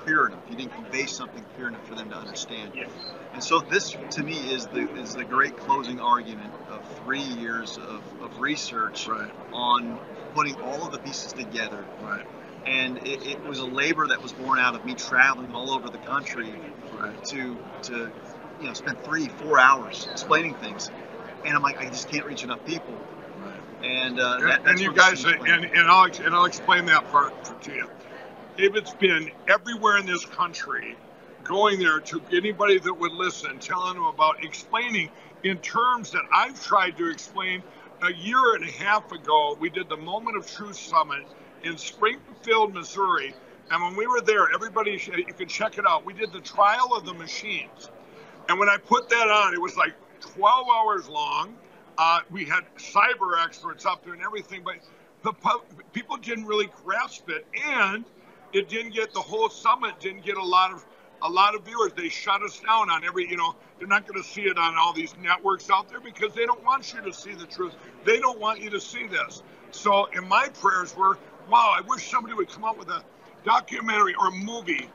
clear enough. You didn't convey something clear enough for them to understand. Yes. And so this, to me, is the is the great closing argument of three years of, of research right. on putting all of the pieces together. Right. And it, it, was a labor that was born out of me traveling all over the country right. to to you know spend three four hours explaining things. And I'm like, I just can't reach enough people. Right. And uh, and, that, and you guys, and, and I'll and I'll explain that part to you. David's been everywhere in this country, going there to anybody that would listen, telling them about explaining in terms that I've tried to explain. A year and a half ago, we did the Moment of Truth Summit in Springfield, Missouri. And when we were there, everybody, you can check it out. We did the trial of the machines. And when I put that on, it was like 12 hours long. Uh, we had cyber experts up there and everything, but the people didn't really grasp it. And it didn't get the whole summit didn't get a lot of a lot of viewers. They shut us down on every, you know, they're not going to see it on all these networks out there because they don't want you to see the truth. They don't want you to see this. So, in my prayers were, wow, I wish somebody would come up with a documentary or a movie.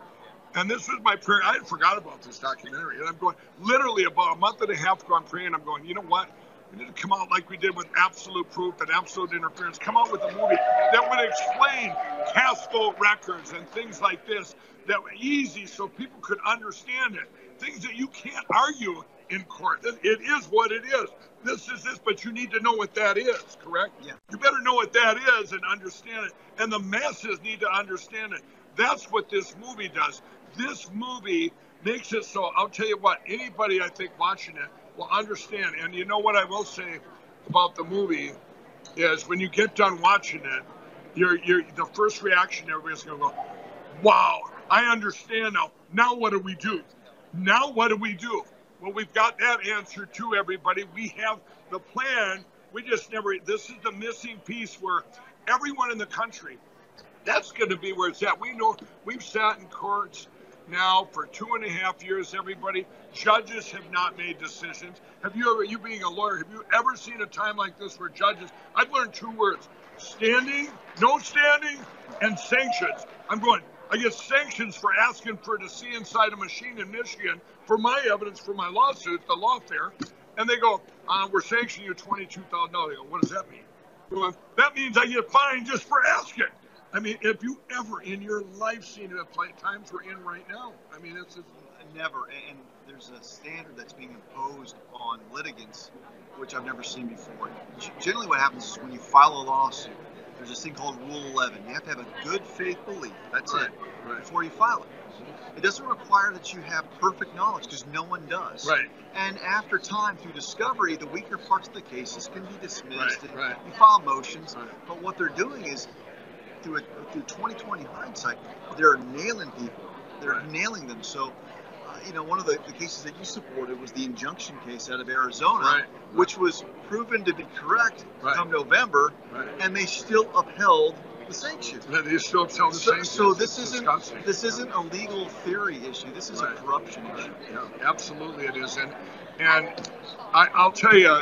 And this was my prayer. I had forgot about this documentary. And I'm going, literally about a month and a half ago, I'm praying. I'm going, you know what? We need to come out like we did with absolute proof and absolute interference. Come out with a movie that would explain cast vote records and things like this that were easy so people could understand it. Things that you can't argue in court. It is what it is. This is this, but you need to know what that is, correct? Yeah. You better know what that is and understand it. And the masses need to understand it. That's what this movie does. This movie makes it so I'll tell you what, anybody I think watching it will understand. And you know what I will say about the movie is when you get done watching it, you're, you're the first reaction everybody's gonna go, "Wow, I understand now. Now what do we do? Now what do we do?" Well, we've got that answer too, everybody. We have the plan. We just never. This is the missing piece where everyone in the country. That's going to be where it's at. We know we've sat in courts now for two and a half years, everybody. Judges have not made decisions. Have you ever, you being a lawyer, have you ever seen a time like this where judges, I've learned two words standing, no standing, and sanctions. I'm going, I get sanctions for asking for to see inside a machine in Michigan for my evidence for my lawsuit, the lawfare. And they go, uh, we're sanctioning you $22,000. They go, what does that mean? That means I get fined just for asking. I mean, if you ever in your life seen at times we're in right now? I mean, it's just, never. And there's a standard that's being imposed on litigants, which I've never seen before. Generally, what happens is when you file a lawsuit, there's this thing called Rule 11. You have to have a good faith belief. That's right, it. Right. Before you file it. It doesn't require that you have perfect knowledge because no one does. Right. And after time, through discovery, the weaker parts of the cases can be dismissed. Right, right. You file motions. But what they're doing is through a, through 2020 hindsight, they're nailing people. They're Right. nailing them. So, you know, one of the, the cases that you supported was the injunction case out of Arizona, Right. which was proven to be correct Right. come November, Right. and they still upheld the sanction. they still tell the So, sanctions. so this It's isn't disgusting. this isn't a legal theory issue. This is a corruption issue. Yeah, absolutely it is. And, and I, I'll tell you,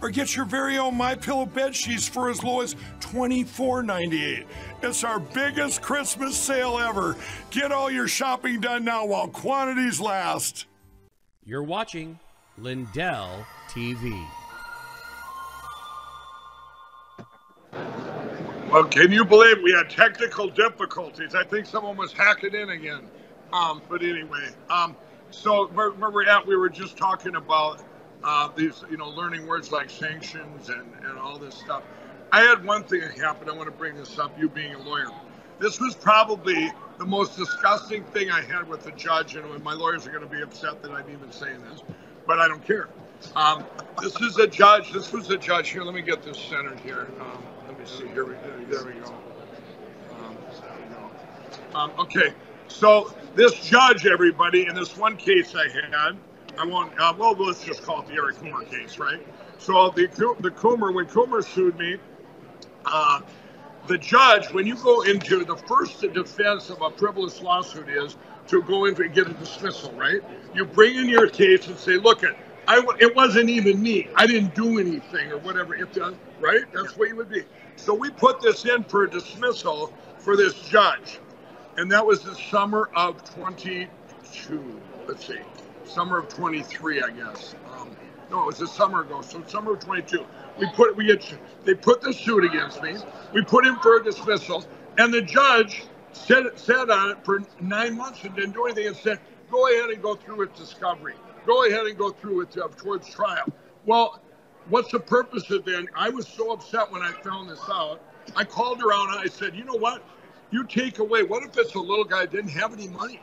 or get your very own My Pillow bed sheets for as low as $24.98. It's our biggest Christmas sale ever. Get all your shopping done now while quantities last. You're watching Lindell TV. Well, can you believe we had technical difficulties? I think someone was hacking in again. Um, but anyway, um, so where, where we're at, we were just talking about uh, these, you know, learning words like sanctions and, and all this stuff. I had one thing that happened. I want to bring this up, you being a lawyer. This was probably the most disgusting thing I had with the judge, and my lawyers are going to be upset that I'm even saying this, but I don't care. Um, this is a judge. This was a judge here. Let me get this centered here. Um, let me see. Here we, go. there we go. Um, um, okay, so this judge, everybody, in this one case I had, I won't. Uh, well, let's just call it the Eric Coomer case, right? So the the Coomer, when Coomer sued me, uh, the judge, when you go into the first defense of a frivolous lawsuit, is to go in and get a dismissal, right? You bring in your case and say, look, it, I, it wasn't even me. I didn't do anything or whatever. Right, that's what you would be. So we put this in for a dismissal for this judge, and that was the summer of 22. Let's see summer of 23, I guess. Um, no, it was a summer ago. So summer of 22. We put we get they put the suit against me. We put him for a dismissal, and the judge said said on it for nine months and didn't do anything and said, "Go ahead and go through with discovery. Go ahead and go through with uh, towards trial." Well, what's the purpose of then? I was so upset when I found this out. I called out and I said, "You know what? You take away. What if it's a little guy didn't have any money?"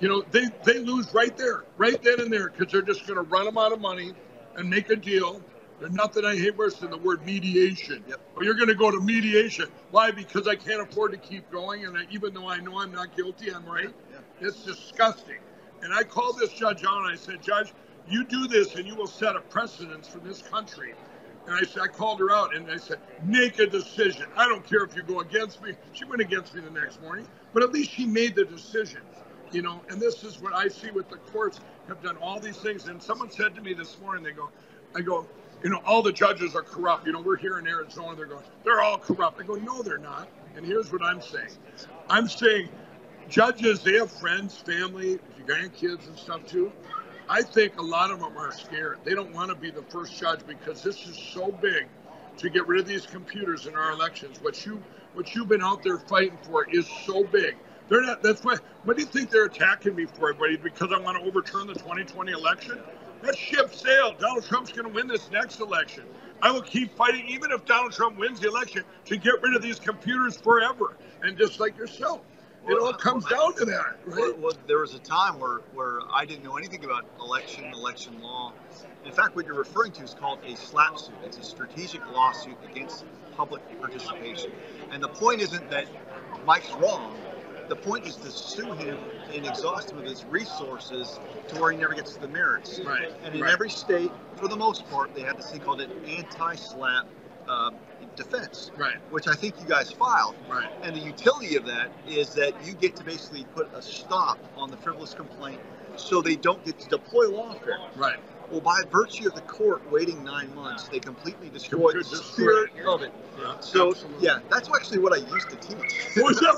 You know, they, they lose right there, right then and there, because they're just going to run them out of money and make a deal. There's nothing I hate worse than the word mediation. Yep. Well, you're going to go to mediation. Why? Because I can't afford to keep going, and I, even though I know I'm not guilty, I'm right. It's disgusting. And I called this judge on, I said, Judge, you do this, and you will set a precedence for this country. And I said, I called her out, and I said, make a decision. I don't care if you go against me. She went against me the next morning, but at least she made the decision you know, and this is what I see with the courts have done all these things. And someone said to me this morning, they go, I go, you know, all the judges are corrupt. You know, we're here in Arizona. They're going, they're all corrupt. I go, no, they're not. And here's what I'm saying. I'm saying judges, they have friends, family, grandkids and stuff too. I think a lot of them are scared. They don't want to be the first judge because this is so big to get rid of these computers in our elections. What you what you've been out there fighting for is so big. They're not. That's why. What do you think they're attacking me for, everybody? Because I want to overturn the 2020 election? That ship sailed. Donald Trump's going to win this next election. I will keep fighting, even if Donald Trump wins the election, to get rid of these computers forever. And just like yourself, it all comes down to that. Right? Well, well, there was a time where, where I didn't know anything about election, election law. In fact, what you're referring to is called a SLAPP suit. It's a strategic lawsuit against public participation. And the point isn't that Mike's wrong the point is to sue him and exhaust him of his resources to where he never gets to the merits. Right. And in right. every state, for the most part, they have this thing called an anti-SLAPP uh, defense, right. which I think you guys filed. Right. And the utility of that is that you get to basically put a stop on the frivolous complaint so they don't get to deploy lawfare. Right. Well, by virtue of the court waiting nine months, they completely destroyed the spirit of it. Yeah, so, absolutely. yeah, that's actually what I used to teach. [laughs] That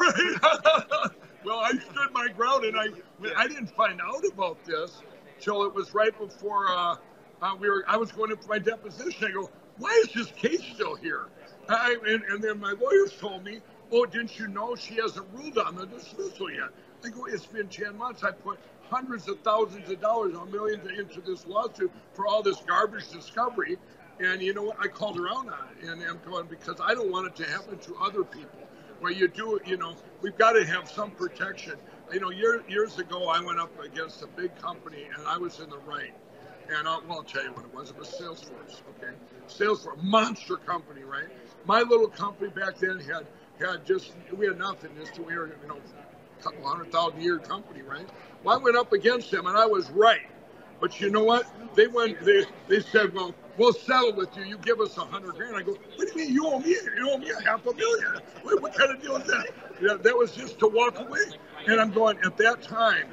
right? [laughs] well, I stood my ground, and I I didn't find out about this till it was right before uh, uh, we were. I was going in for my deposition. I go, why is this case still here? I, and, and then my lawyers told me, oh, didn't you know she hasn't ruled on the dismissal yet? I go, it's been ten months. I put hundreds of thousands of dollars or millions into this lawsuit for all this garbage discovery. And you know what? I called around on it, and I'm going because I don't want it to happen to other people. Where you do, you know, we've got to have some protection. You know, year, years ago, I went up against a big company, and I was in the right. And I'll, well, I'll tell you what it was. It was Salesforce. Okay, Salesforce, monster company, right? My little company back then had had just we had nothing. Just we were, you know, a couple hundred thousand year company, right? Well, I went up against them, and I was right. But you know what? They went. They they said, well, we'll settle with you. You give us a hundred grand. I go, what do you mean you owe me? You owe me a half a million? What, what kind of deal is that? Yeah, that was just to walk away. And I'm going at that time.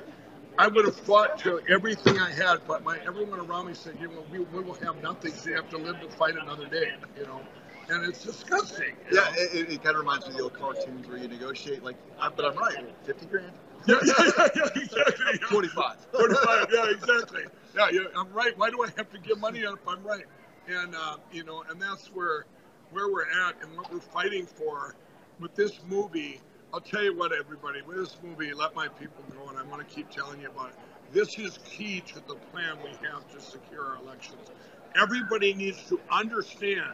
I would have fought to everything I had, but my everyone around me said, "You know, we, we will have nothing. So you have to live to fight another day." You know, and it's disgusting. Yeah, it, it, kind of reminds me of the old cartoons where you negotiate, like, I, but I'm right, fifty grand. Yeah, [laughs] yeah, yeah, yeah exactly. Yeah. 45. 45, yeah, exactly. Yeah, I'm right. Why do I have to give money if I'm right? And, uh, you know, and that's where where we're at and what we're fighting for with this movie. I'll tell you what, everybody, with this movie, Let My People Go, and I want to keep telling you about it. This is key to the plan we have to secure our elections. Everybody needs to understand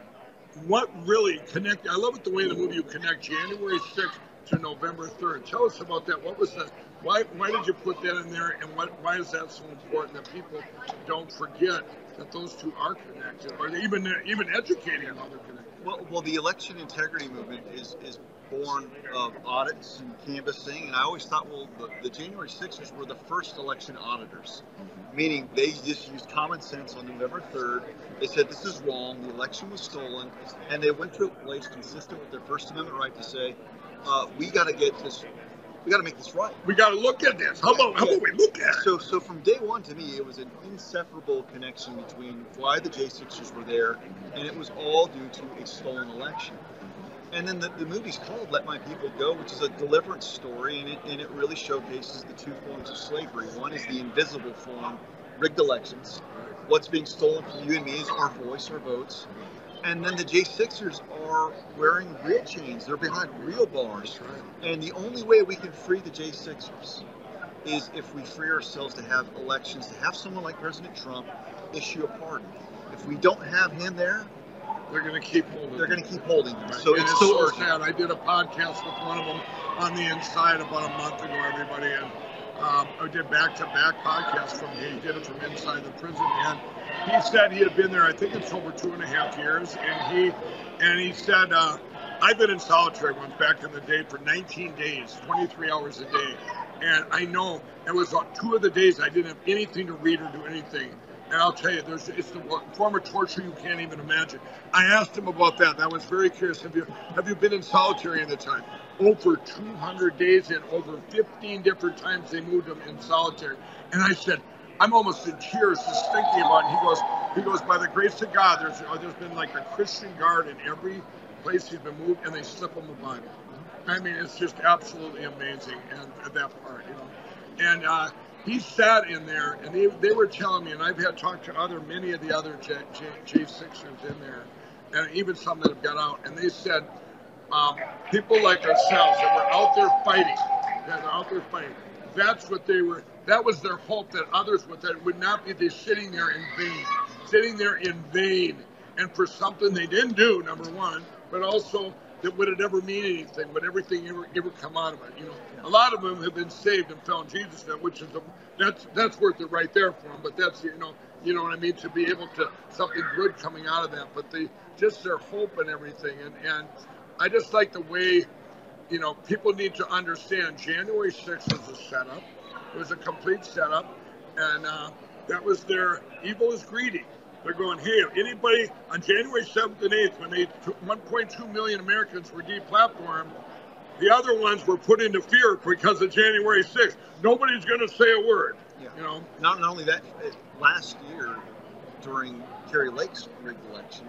what really connect. I love it the way the movie you connect January 6th to November 3rd. Tell us about that. What was the why why did you put that in there and what why is that so important that people don't forget that those two are connected or even even educating how they're connected? Well, well, the election integrity movement is is born of audits and canvassing, and I always thought, well, the, the January 6ers were the first election auditors, meaning they just used common sense on November 3rd. They said this is wrong, the election was stolen, and they went to a place consistent with their First Amendment right to say, uh, we got to get this. We got to make this right. We got to look at this. How about how about we look at it? So, so from day one, to me, it was an inseparable connection between why the J6ers were there, and it was all due to a stolen election. And then the, the movie's called Let My People Go, which is a deliverance story, and it, and it really showcases the two forms of slavery. One is the invisible form, rigged elections. What's being stolen from you and me is our voice, our votes. And then the J6ers are wearing real chains. They're behind real bars. And the only way we can free the J6ers is if we free ourselves to have elections, to have someone like President Trump issue a pardon. If we don't have him there, they're going to keep holding. They're going to keep holding them. Right. So And it's so urgent. sad. I did a podcast with one of them on the inside about a month ago, everybody, and um, I did back-to-back podcasts from he did it from inside the prison, and he said he had been there. I think it's over two and a half years, and he and he said uh, I've been in solitary once back in the day for 19 days, 23 hours a day, and I know it was uh, two of the days I didn't have anything to read or do anything. And I'll tell you, there's it's the form of torture you can't even imagine. I asked him about that. I was very curious. Have you have you been in solitary in the time? Over 200 days and over 15 different times they moved him in solitary. And I said, I'm almost in tears just thinking about it. He goes, he goes, by the grace of God, there's uh, there's been like a Christian guard in every place he's been moved, and they slip him the Bible. I mean, it's just absolutely amazing, and that part, you know. And uh, he sat in there, and they, they were telling me, and I've had talked to other many of the other J, J, J6ers in there, and even some that have got out, and they said, um, people like ourselves that were out there fighting, that are out there fighting, that's what they were, that was their hope that others would, that would not be they sitting there in vain, sitting there in vain, and for something they didn't do, number one, but also that would it ever mean anything? Would everything ever, ever come out of it? You know, a lot of them have been saved and found Jesus, now, which is a, that's that's worth it right there for them. But that's you know, you know what I mean to be able to something good coming out of that. But they just their hope and everything, and and I just like the way, you know, people need to understand. January 6th was a setup. It was a complete setup, and uh, that was their evil is greedy. They're going, hey, anybody on January 7th and 8th, when they 1.2 million Americans were deplatformed, the other ones were put into fear because of January 6th. Nobody's going to say a word. Yeah. You know, Not, not only that, uh, last year during Kari Lake's rigged election,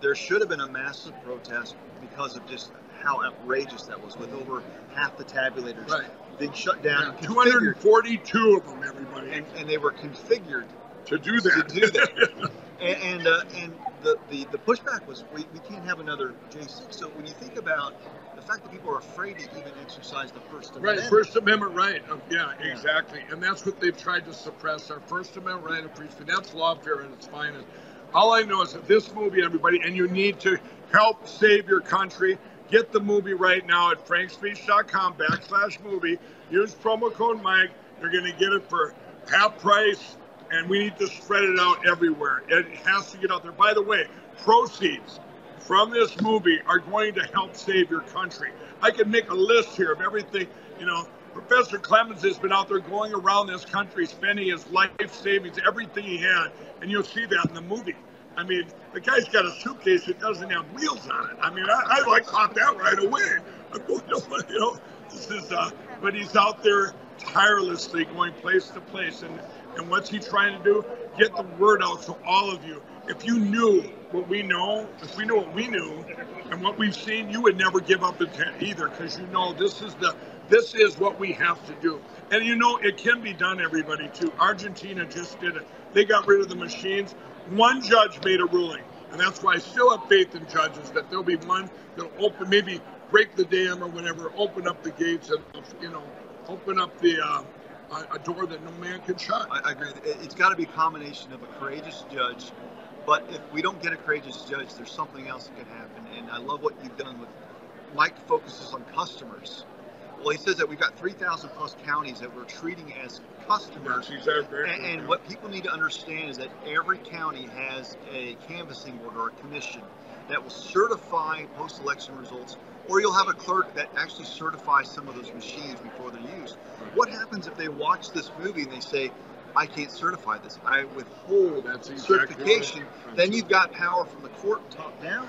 there should have been a massive protest because of just how outrageous that was, with over half the tabulators Right. Being shut down. configured. 242 of them, everybody. And, and they were configured to do that. To do that. [laughs] And and, uh, and the, the the pushback was we, we can't have another J6. So when you think about the fact that people are afraid to even exercise the First Right, Amendment, First Amendment right. Of, yeah, exactly. And that's what they've tried to suppress our First Amendment right of free speech. That's lawfare at its finest. All I know is that this movie, everybody, and you need to help save your country. Get the movie right now at frankspeech.com backslash movie. Use promo code Mike. You're going to get it for half price, and we need to spread it out everywhere. It has to get out there. By the way, proceeds from this movie are going to help save your country. I can make a list here of everything, you know. Professor Clements has been out there going around this country spending his life savings, everything he had, and you'll see that in the movie. I mean, the guy's got a suitcase that doesn't have wheels on it. I mean, I, I like caught that right away. I'm [laughs] going, you know, this is, uh, but he's out there tirelessly going place to place. And, and what's he trying to do? Get the word out to all of you. If you knew what we know, if we knew what we knew and what we've seen, you would never give up either because you know this is the this is what we have to do. And you know it can be done, everybody, too. Argentina just did it. They got rid of the machines. One judge made a ruling. And that's why I still have faith in judges that there'll be one that'll open, maybe break the dam or whatever, open up the gates and, you know, open up the uh, a door that no man can shut. I, I agree. It- It's got to be a combination of a courageous judge, but if we don't get a courageous judge, there's something else that can happen. And I love what you've done with Mike focuses on customers. Well, he says that we've got 3,000 plus counties that we're treating as customers. Yes, and, and what people need to understand is that every county has a canvassing board or a commission that will certify post-election results, or you'll have a clerk that actually certifies some of those machines before they're used. What happens if they watch this movie and they say, I can't certify this. I withhold exactly certification. right. Then you've got power from the court top down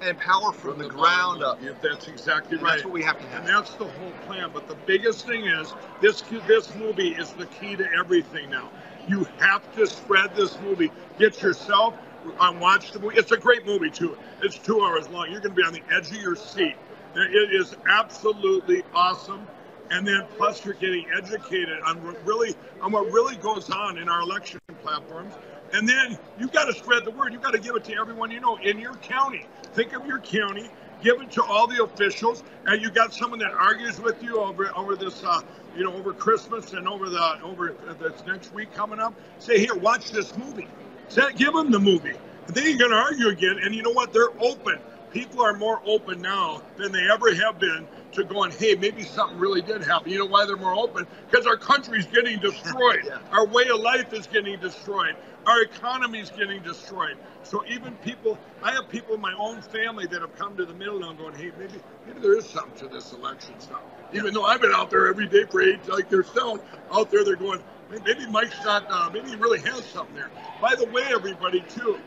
and power from, the, ground up. Yeah, that's exactly And right. that's what we have to have. And that's the whole plan. But the biggest thing is this this movie is the key to everything now. You have to spread this movie. Get yourself on watch the movie. It's a great movie too. It's two hours long. You're going to be on the edge of your seat. It is absolutely awesome. And then plus you're getting educated on what really on what really goes on in our election platforms. And then you've got to spread the word. You've got to give it to everyone you know in your county. Think of your county. Give it to all the officials. And you got someone that argues with you over over this, uh, you know, over Christmas and over the over this next week coming up. Say, here, watch this movie. Say, give them the movie. They ain't gonna argue again. And you know what? They're open. People are more open now than they ever have been to going, hey, maybe something really did happen. You know why they're more open? Because our country's getting destroyed. [laughs] Our way of life is getting destroyed. Our economy is getting destroyed. So even people, I have people in my own family that have come to the middle now going, hey, maybe maybe there is something to this election stuff. Even though I've been out there every day for eight, like yourself, out there they're going, maybe Mike's not, uh, maybe he really has something there. By the way, everybody, too,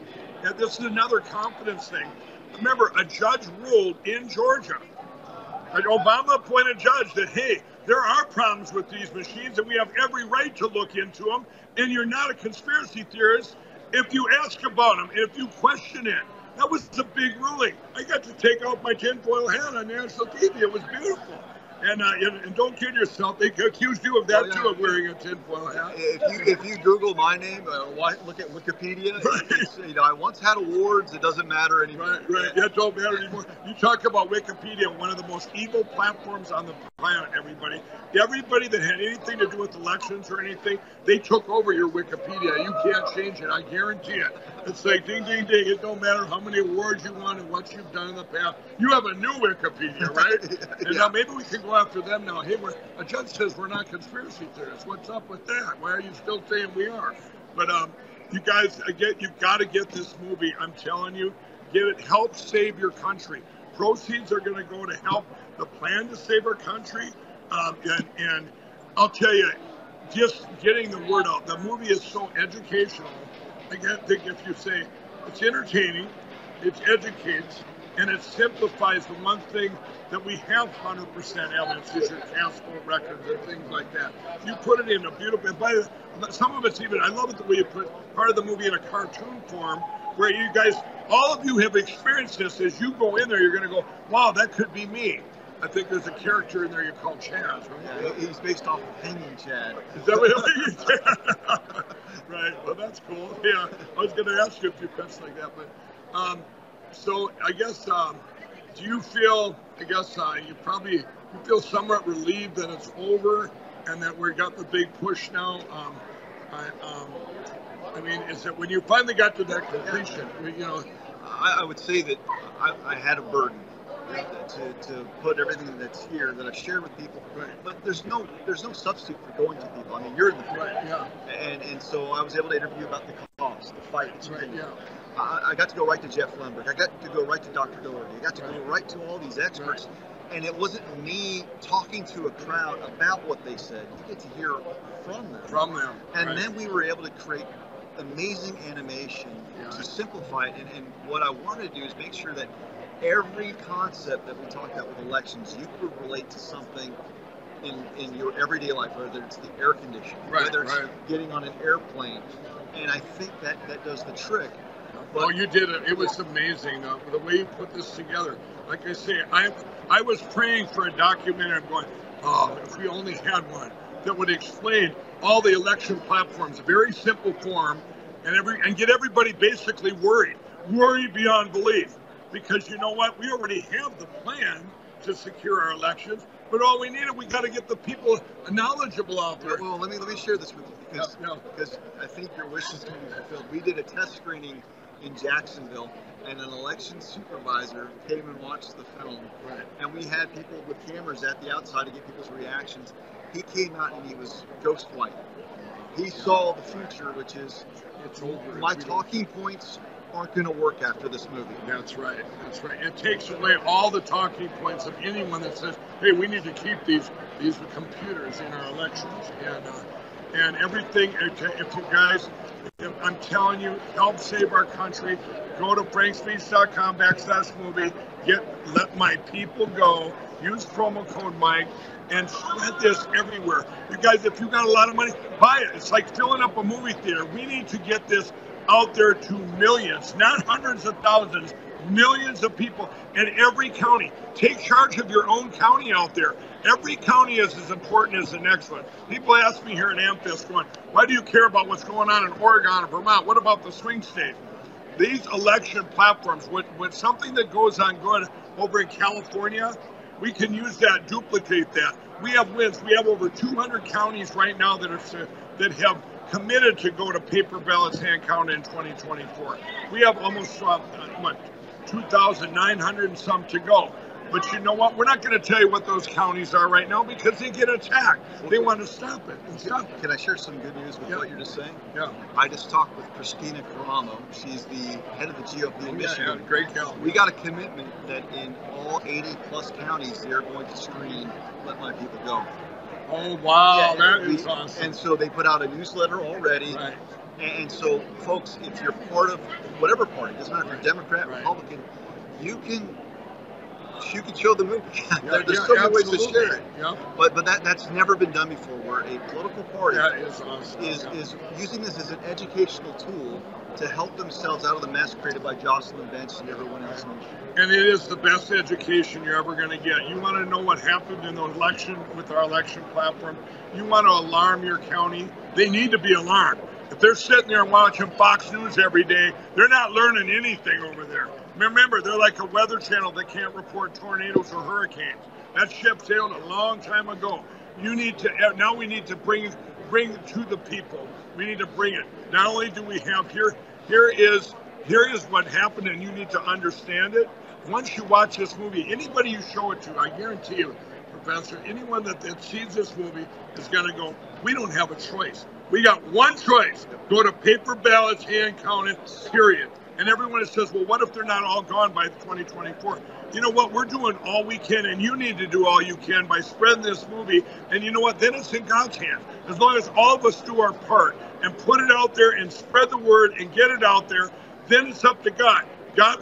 and this is another confidence thing. Remember, a judge ruled in Georgia Obama appointed judge that, hey, there are problems with these machines and we have every right to look into them. And you're not a conspiracy theorist if you ask about them, if you question it. That was a big ruling. I got to take out my tinfoil hat on national TV. It was beautiful. And, uh, and, don't kid yourself. They accused you of that Oh, yeah. too, of wearing a tinfoil hat. If you if you Google my name, uh, look at Wikipedia. [laughs] it's- You know, I once had awards. It doesn't matter anymore. Right, right. That don't matter anymore. You talk about Wikipedia, one of the most evil platforms on the planet, everybody. Everybody that had anything to do with elections or anything, they took over your Wikipedia. You can't change it. I guarantee it. It's like ding, ding, ding. It don't matter how many awards you won and what you've done in the past. You have a new Wikipedia, right? [laughs] And now maybe we can go after them now. Hey, we're, a judge says we're not conspiracy theorists. What's up with that? Why are you still saying we are? But um, you guys, again, you've got to get this movie. I'm telling you, get it. Help save your country. Proceeds are going to go to help the plan to save our country. Um, and, and I'll tell you, just getting the word out. The movie is so educational. I think if you say it's entertaining, it educates, and it simplifies the one thing that we have 100% evidence is your passport records and things like that. You put it in a beautiful, and by the, some of it's even, I love it the way you put part of the movie in a cartoon form where you guys, all of you have experienced this. As you go in there, you're going to go, wow, that could be me. I think there's a character in there you call Chaz. Right? Yeah, he's based off of Hanging Chad. Is that what [laughs] [laughs] Right. Well, that's cool. Yeah, I was going to ask you a few questions like that, but um, so I guess um, do you feel? I guess uh, you probably you feel somewhat relieved that it's over and that we got the big push now. Um, I, um, I mean, is it when you finally got to that completion? You know, I, I would say that I, I had a burden to, to put everything that's here that I've shared with people. But there's no there's no substitute for going to people. I mean, you're in the field. Right, yeah. And and so I was able to interview about the cause, the fight. Right, yeah. I, I got to go right to Jeff Lenberg. I got to go right to Dr. Daugherty. I got to go right to all these experts. And it wasn't me talking to a crowd about what they said. You get to hear from them. From them, And right. then we were able to create amazing animation to simplify it. And, and what I wanted to do is make sure that every concept that we talked about with elections, you could relate to something in, in your everyday life, whether it's the air conditioning, Right, whether it's right. getting on an airplane. And I think that, that does the trick. Well, you did it. It was amazing uh, the way you put this together. Like I say, I I was praying for a documentary. I'm going, oh, if we only had one that would explain all the election platforms, very simple form, and every and get everybody basically worried, worried beyond belief, because you know what? We already have the plan to secure our elections, but all we needed, we got to get the people knowledgeable out there. Well, let me let me share this with you because, no because I think your wish is going to be fulfilled. We did a test screening in Jacksonville, and an election supervisor came and watched the film. Right. And we had people with cameras at the outside to get people's reactions. He came out and he was ghost white. He saw the future, which is it's over. My talking points aren't going to work after this movie. That's right. That's right. It takes away all the talking points of anyone that says, "Hey, we need to keep these these computers in our elections," and uh, and everything. If you guys, if I'm telling you, help save our country. Go to frankspeech.com backslash movie. Get let my people go. Use promo code Mike and spread this everywhere. You guys, if you got a lot of money, buy it. It's like filling up a movie theater. We need to get this out there to millions, not hundreds of thousands, millions of people in every county. Take charge of your own county out there. Every county is as important as the next one. People ask me here in AmFest, going, why do you care about what's going on in Oregon and Vermont? What about the swing state? These election platforms, with, with something that goes on good over in California, we can use that, duplicate that. We have wins. We have over 200 counties right now that are that have committed to go to paper ballots hand counted in 2024. We have almost uh, what 2,900 and some to go. But you know what? We're not going to tell you what those counties are right now because they get attacked. They want to stop it stop it. Can I share some good news with Yeah. what you're just saying? Yeah. I just talked with Kristina Karamo. She's the head of the GOP Oh, in Michigan. yeah, great gal. We got a commitment that in all 80 plus counties, they're going to screen Let My People Go. Oh wow, Yeah, that we- is awesome. And so they put out a newsletter already. Right. And, so, folks, if you're part of whatever party, it doesn't matter if you're Democrat, Republican, you can you can show the movie. [laughs] There- There's yeah, so many ways to share it. Yeah. But but that that's never been done before, where a political party is awesome. is Yeah. is using this as an educational tool to help themselves out of the mess created by Jocelyn Benson and everyone else. And it is the best education you're ever going to get. You want to know what happened in the election with our election platform? You want to alarm your county? They need to be alarmed. They're sitting there watching Fox News every day, they're not learning anything over there. Remember, they're like a weather channel that can't report tornadoes or hurricanes. That ship sailed a long time ago. You need to eh, now. We need to bring bring it to the people. We need to bring it. Not only do we have here, here is here is what happened, and you need to understand it. Once you watch this movie, anybody you show it to, I guarantee you, Professor, anyone that, that sees this movie is going to go, we don't have a choice. We got one choice. Go to paper ballots, hand counted, period. And everyone says, well, what if they're not all gone by 2024? You know what? We're doing all we can, and you need to do all you can by spreading this movie. And you know what? Then it's in God's hands. As long as all of us do our part and put it out there and spread the word and get it out there, then it's up to God. God,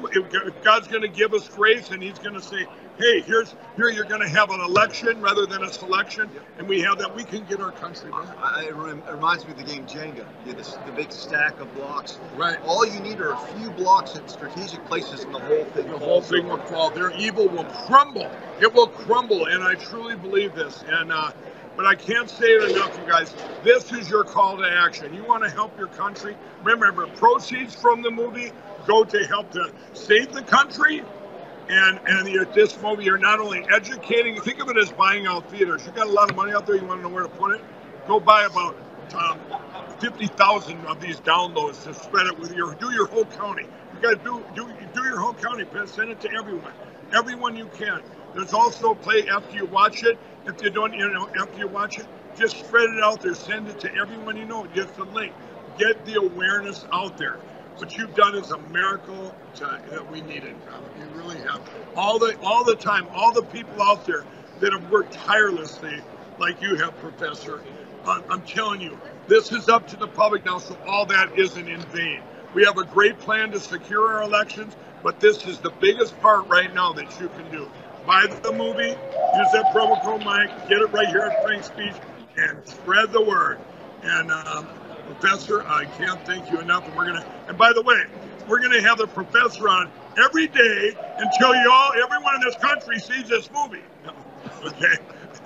God's going to give us grace, and He's going to say, "Hey, here's here you're going to have an election rather than a selection," and we have that, we can get our country back. I, it reminds me of the game Jenga. You this, the big stack of blocks. Right. All you need are a few blocks at strategic places, and the whole thing. The whole thing will fall. Their evil will crumble. It will crumble, and I truly believe this. And uh, but I can't say it enough, you guys. This is your call to action. You want to help your country. Remember, proceeds from the movie go to help to save the country. And and you're, this movie, you're not only educating. Think of it as buying out theaters. You got a lot of money out there. You want to know where to put it? Go buy about um, fifty thousand of these downloads to spread it with your do your whole county. You got to do do do your whole county. Send it to everyone, everyone you can. There's also play after you watch it. If you don't, you know, after you watch it, just spread it out there. Send it to everyone you know. Get the link. Get the awareness out there. What you've done is a miracle to, that we needed. You really have. All the all the time, all the people out there that have worked tirelessly, like you have, Professor. I'm, I'm telling you, this is up to the public now, so all that isn't in vain. We have a great plan to secure our elections, but this is the biggest part right now that you can do buy the movie, use that promo code Mike, get it right here at Frank's Speech, and spread the word. And um, Professor, I can't thank you enough. And we're gonna, and by the way, we're gonna have the professor on every day until you all, everyone in this country sees this movie. [laughs] Okay. [laughs]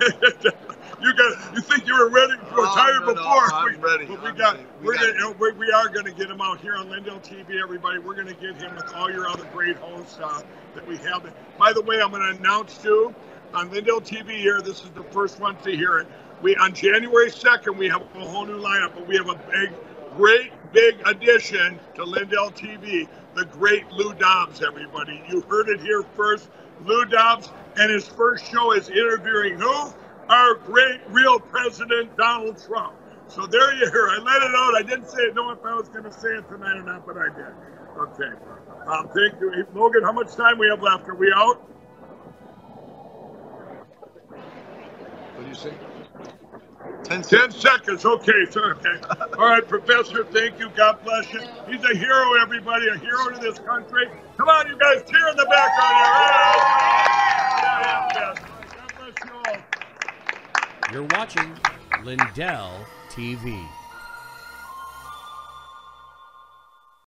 you got you think you were ready retired no, no, before no, I'm we, ready. but we I'm got ready. We we're got gonna we, we are gonna get him out here on Lindell TV everybody we're gonna get him with all your other great hosts uh, that we have by the way I'm gonna announce too on Lindell TV here this is the first one to hear it we on January 2nd we have a whole new lineup but we have a big great big addition to Lindell TV the great Lou Dobbs everybody you heard it here first Lou Dobbs and his first show is interviewing who our great real president, Donald Trump. So there you hear. I let it out. I didn't say it, know if I was going to say it tonight or not, but I did. Okay. Um, thank you. Logan, how much time we have left? Are we out? What do you say? Ten, Ten seconds. Okay, sir. Okay. All right, Professor, thank you. God bless you. He's a hero, everybody, a hero to this country. Come on, you guys, cheer in the background here. Yeah, yeah, yeah. God bless you all. You're watching Lindell TV.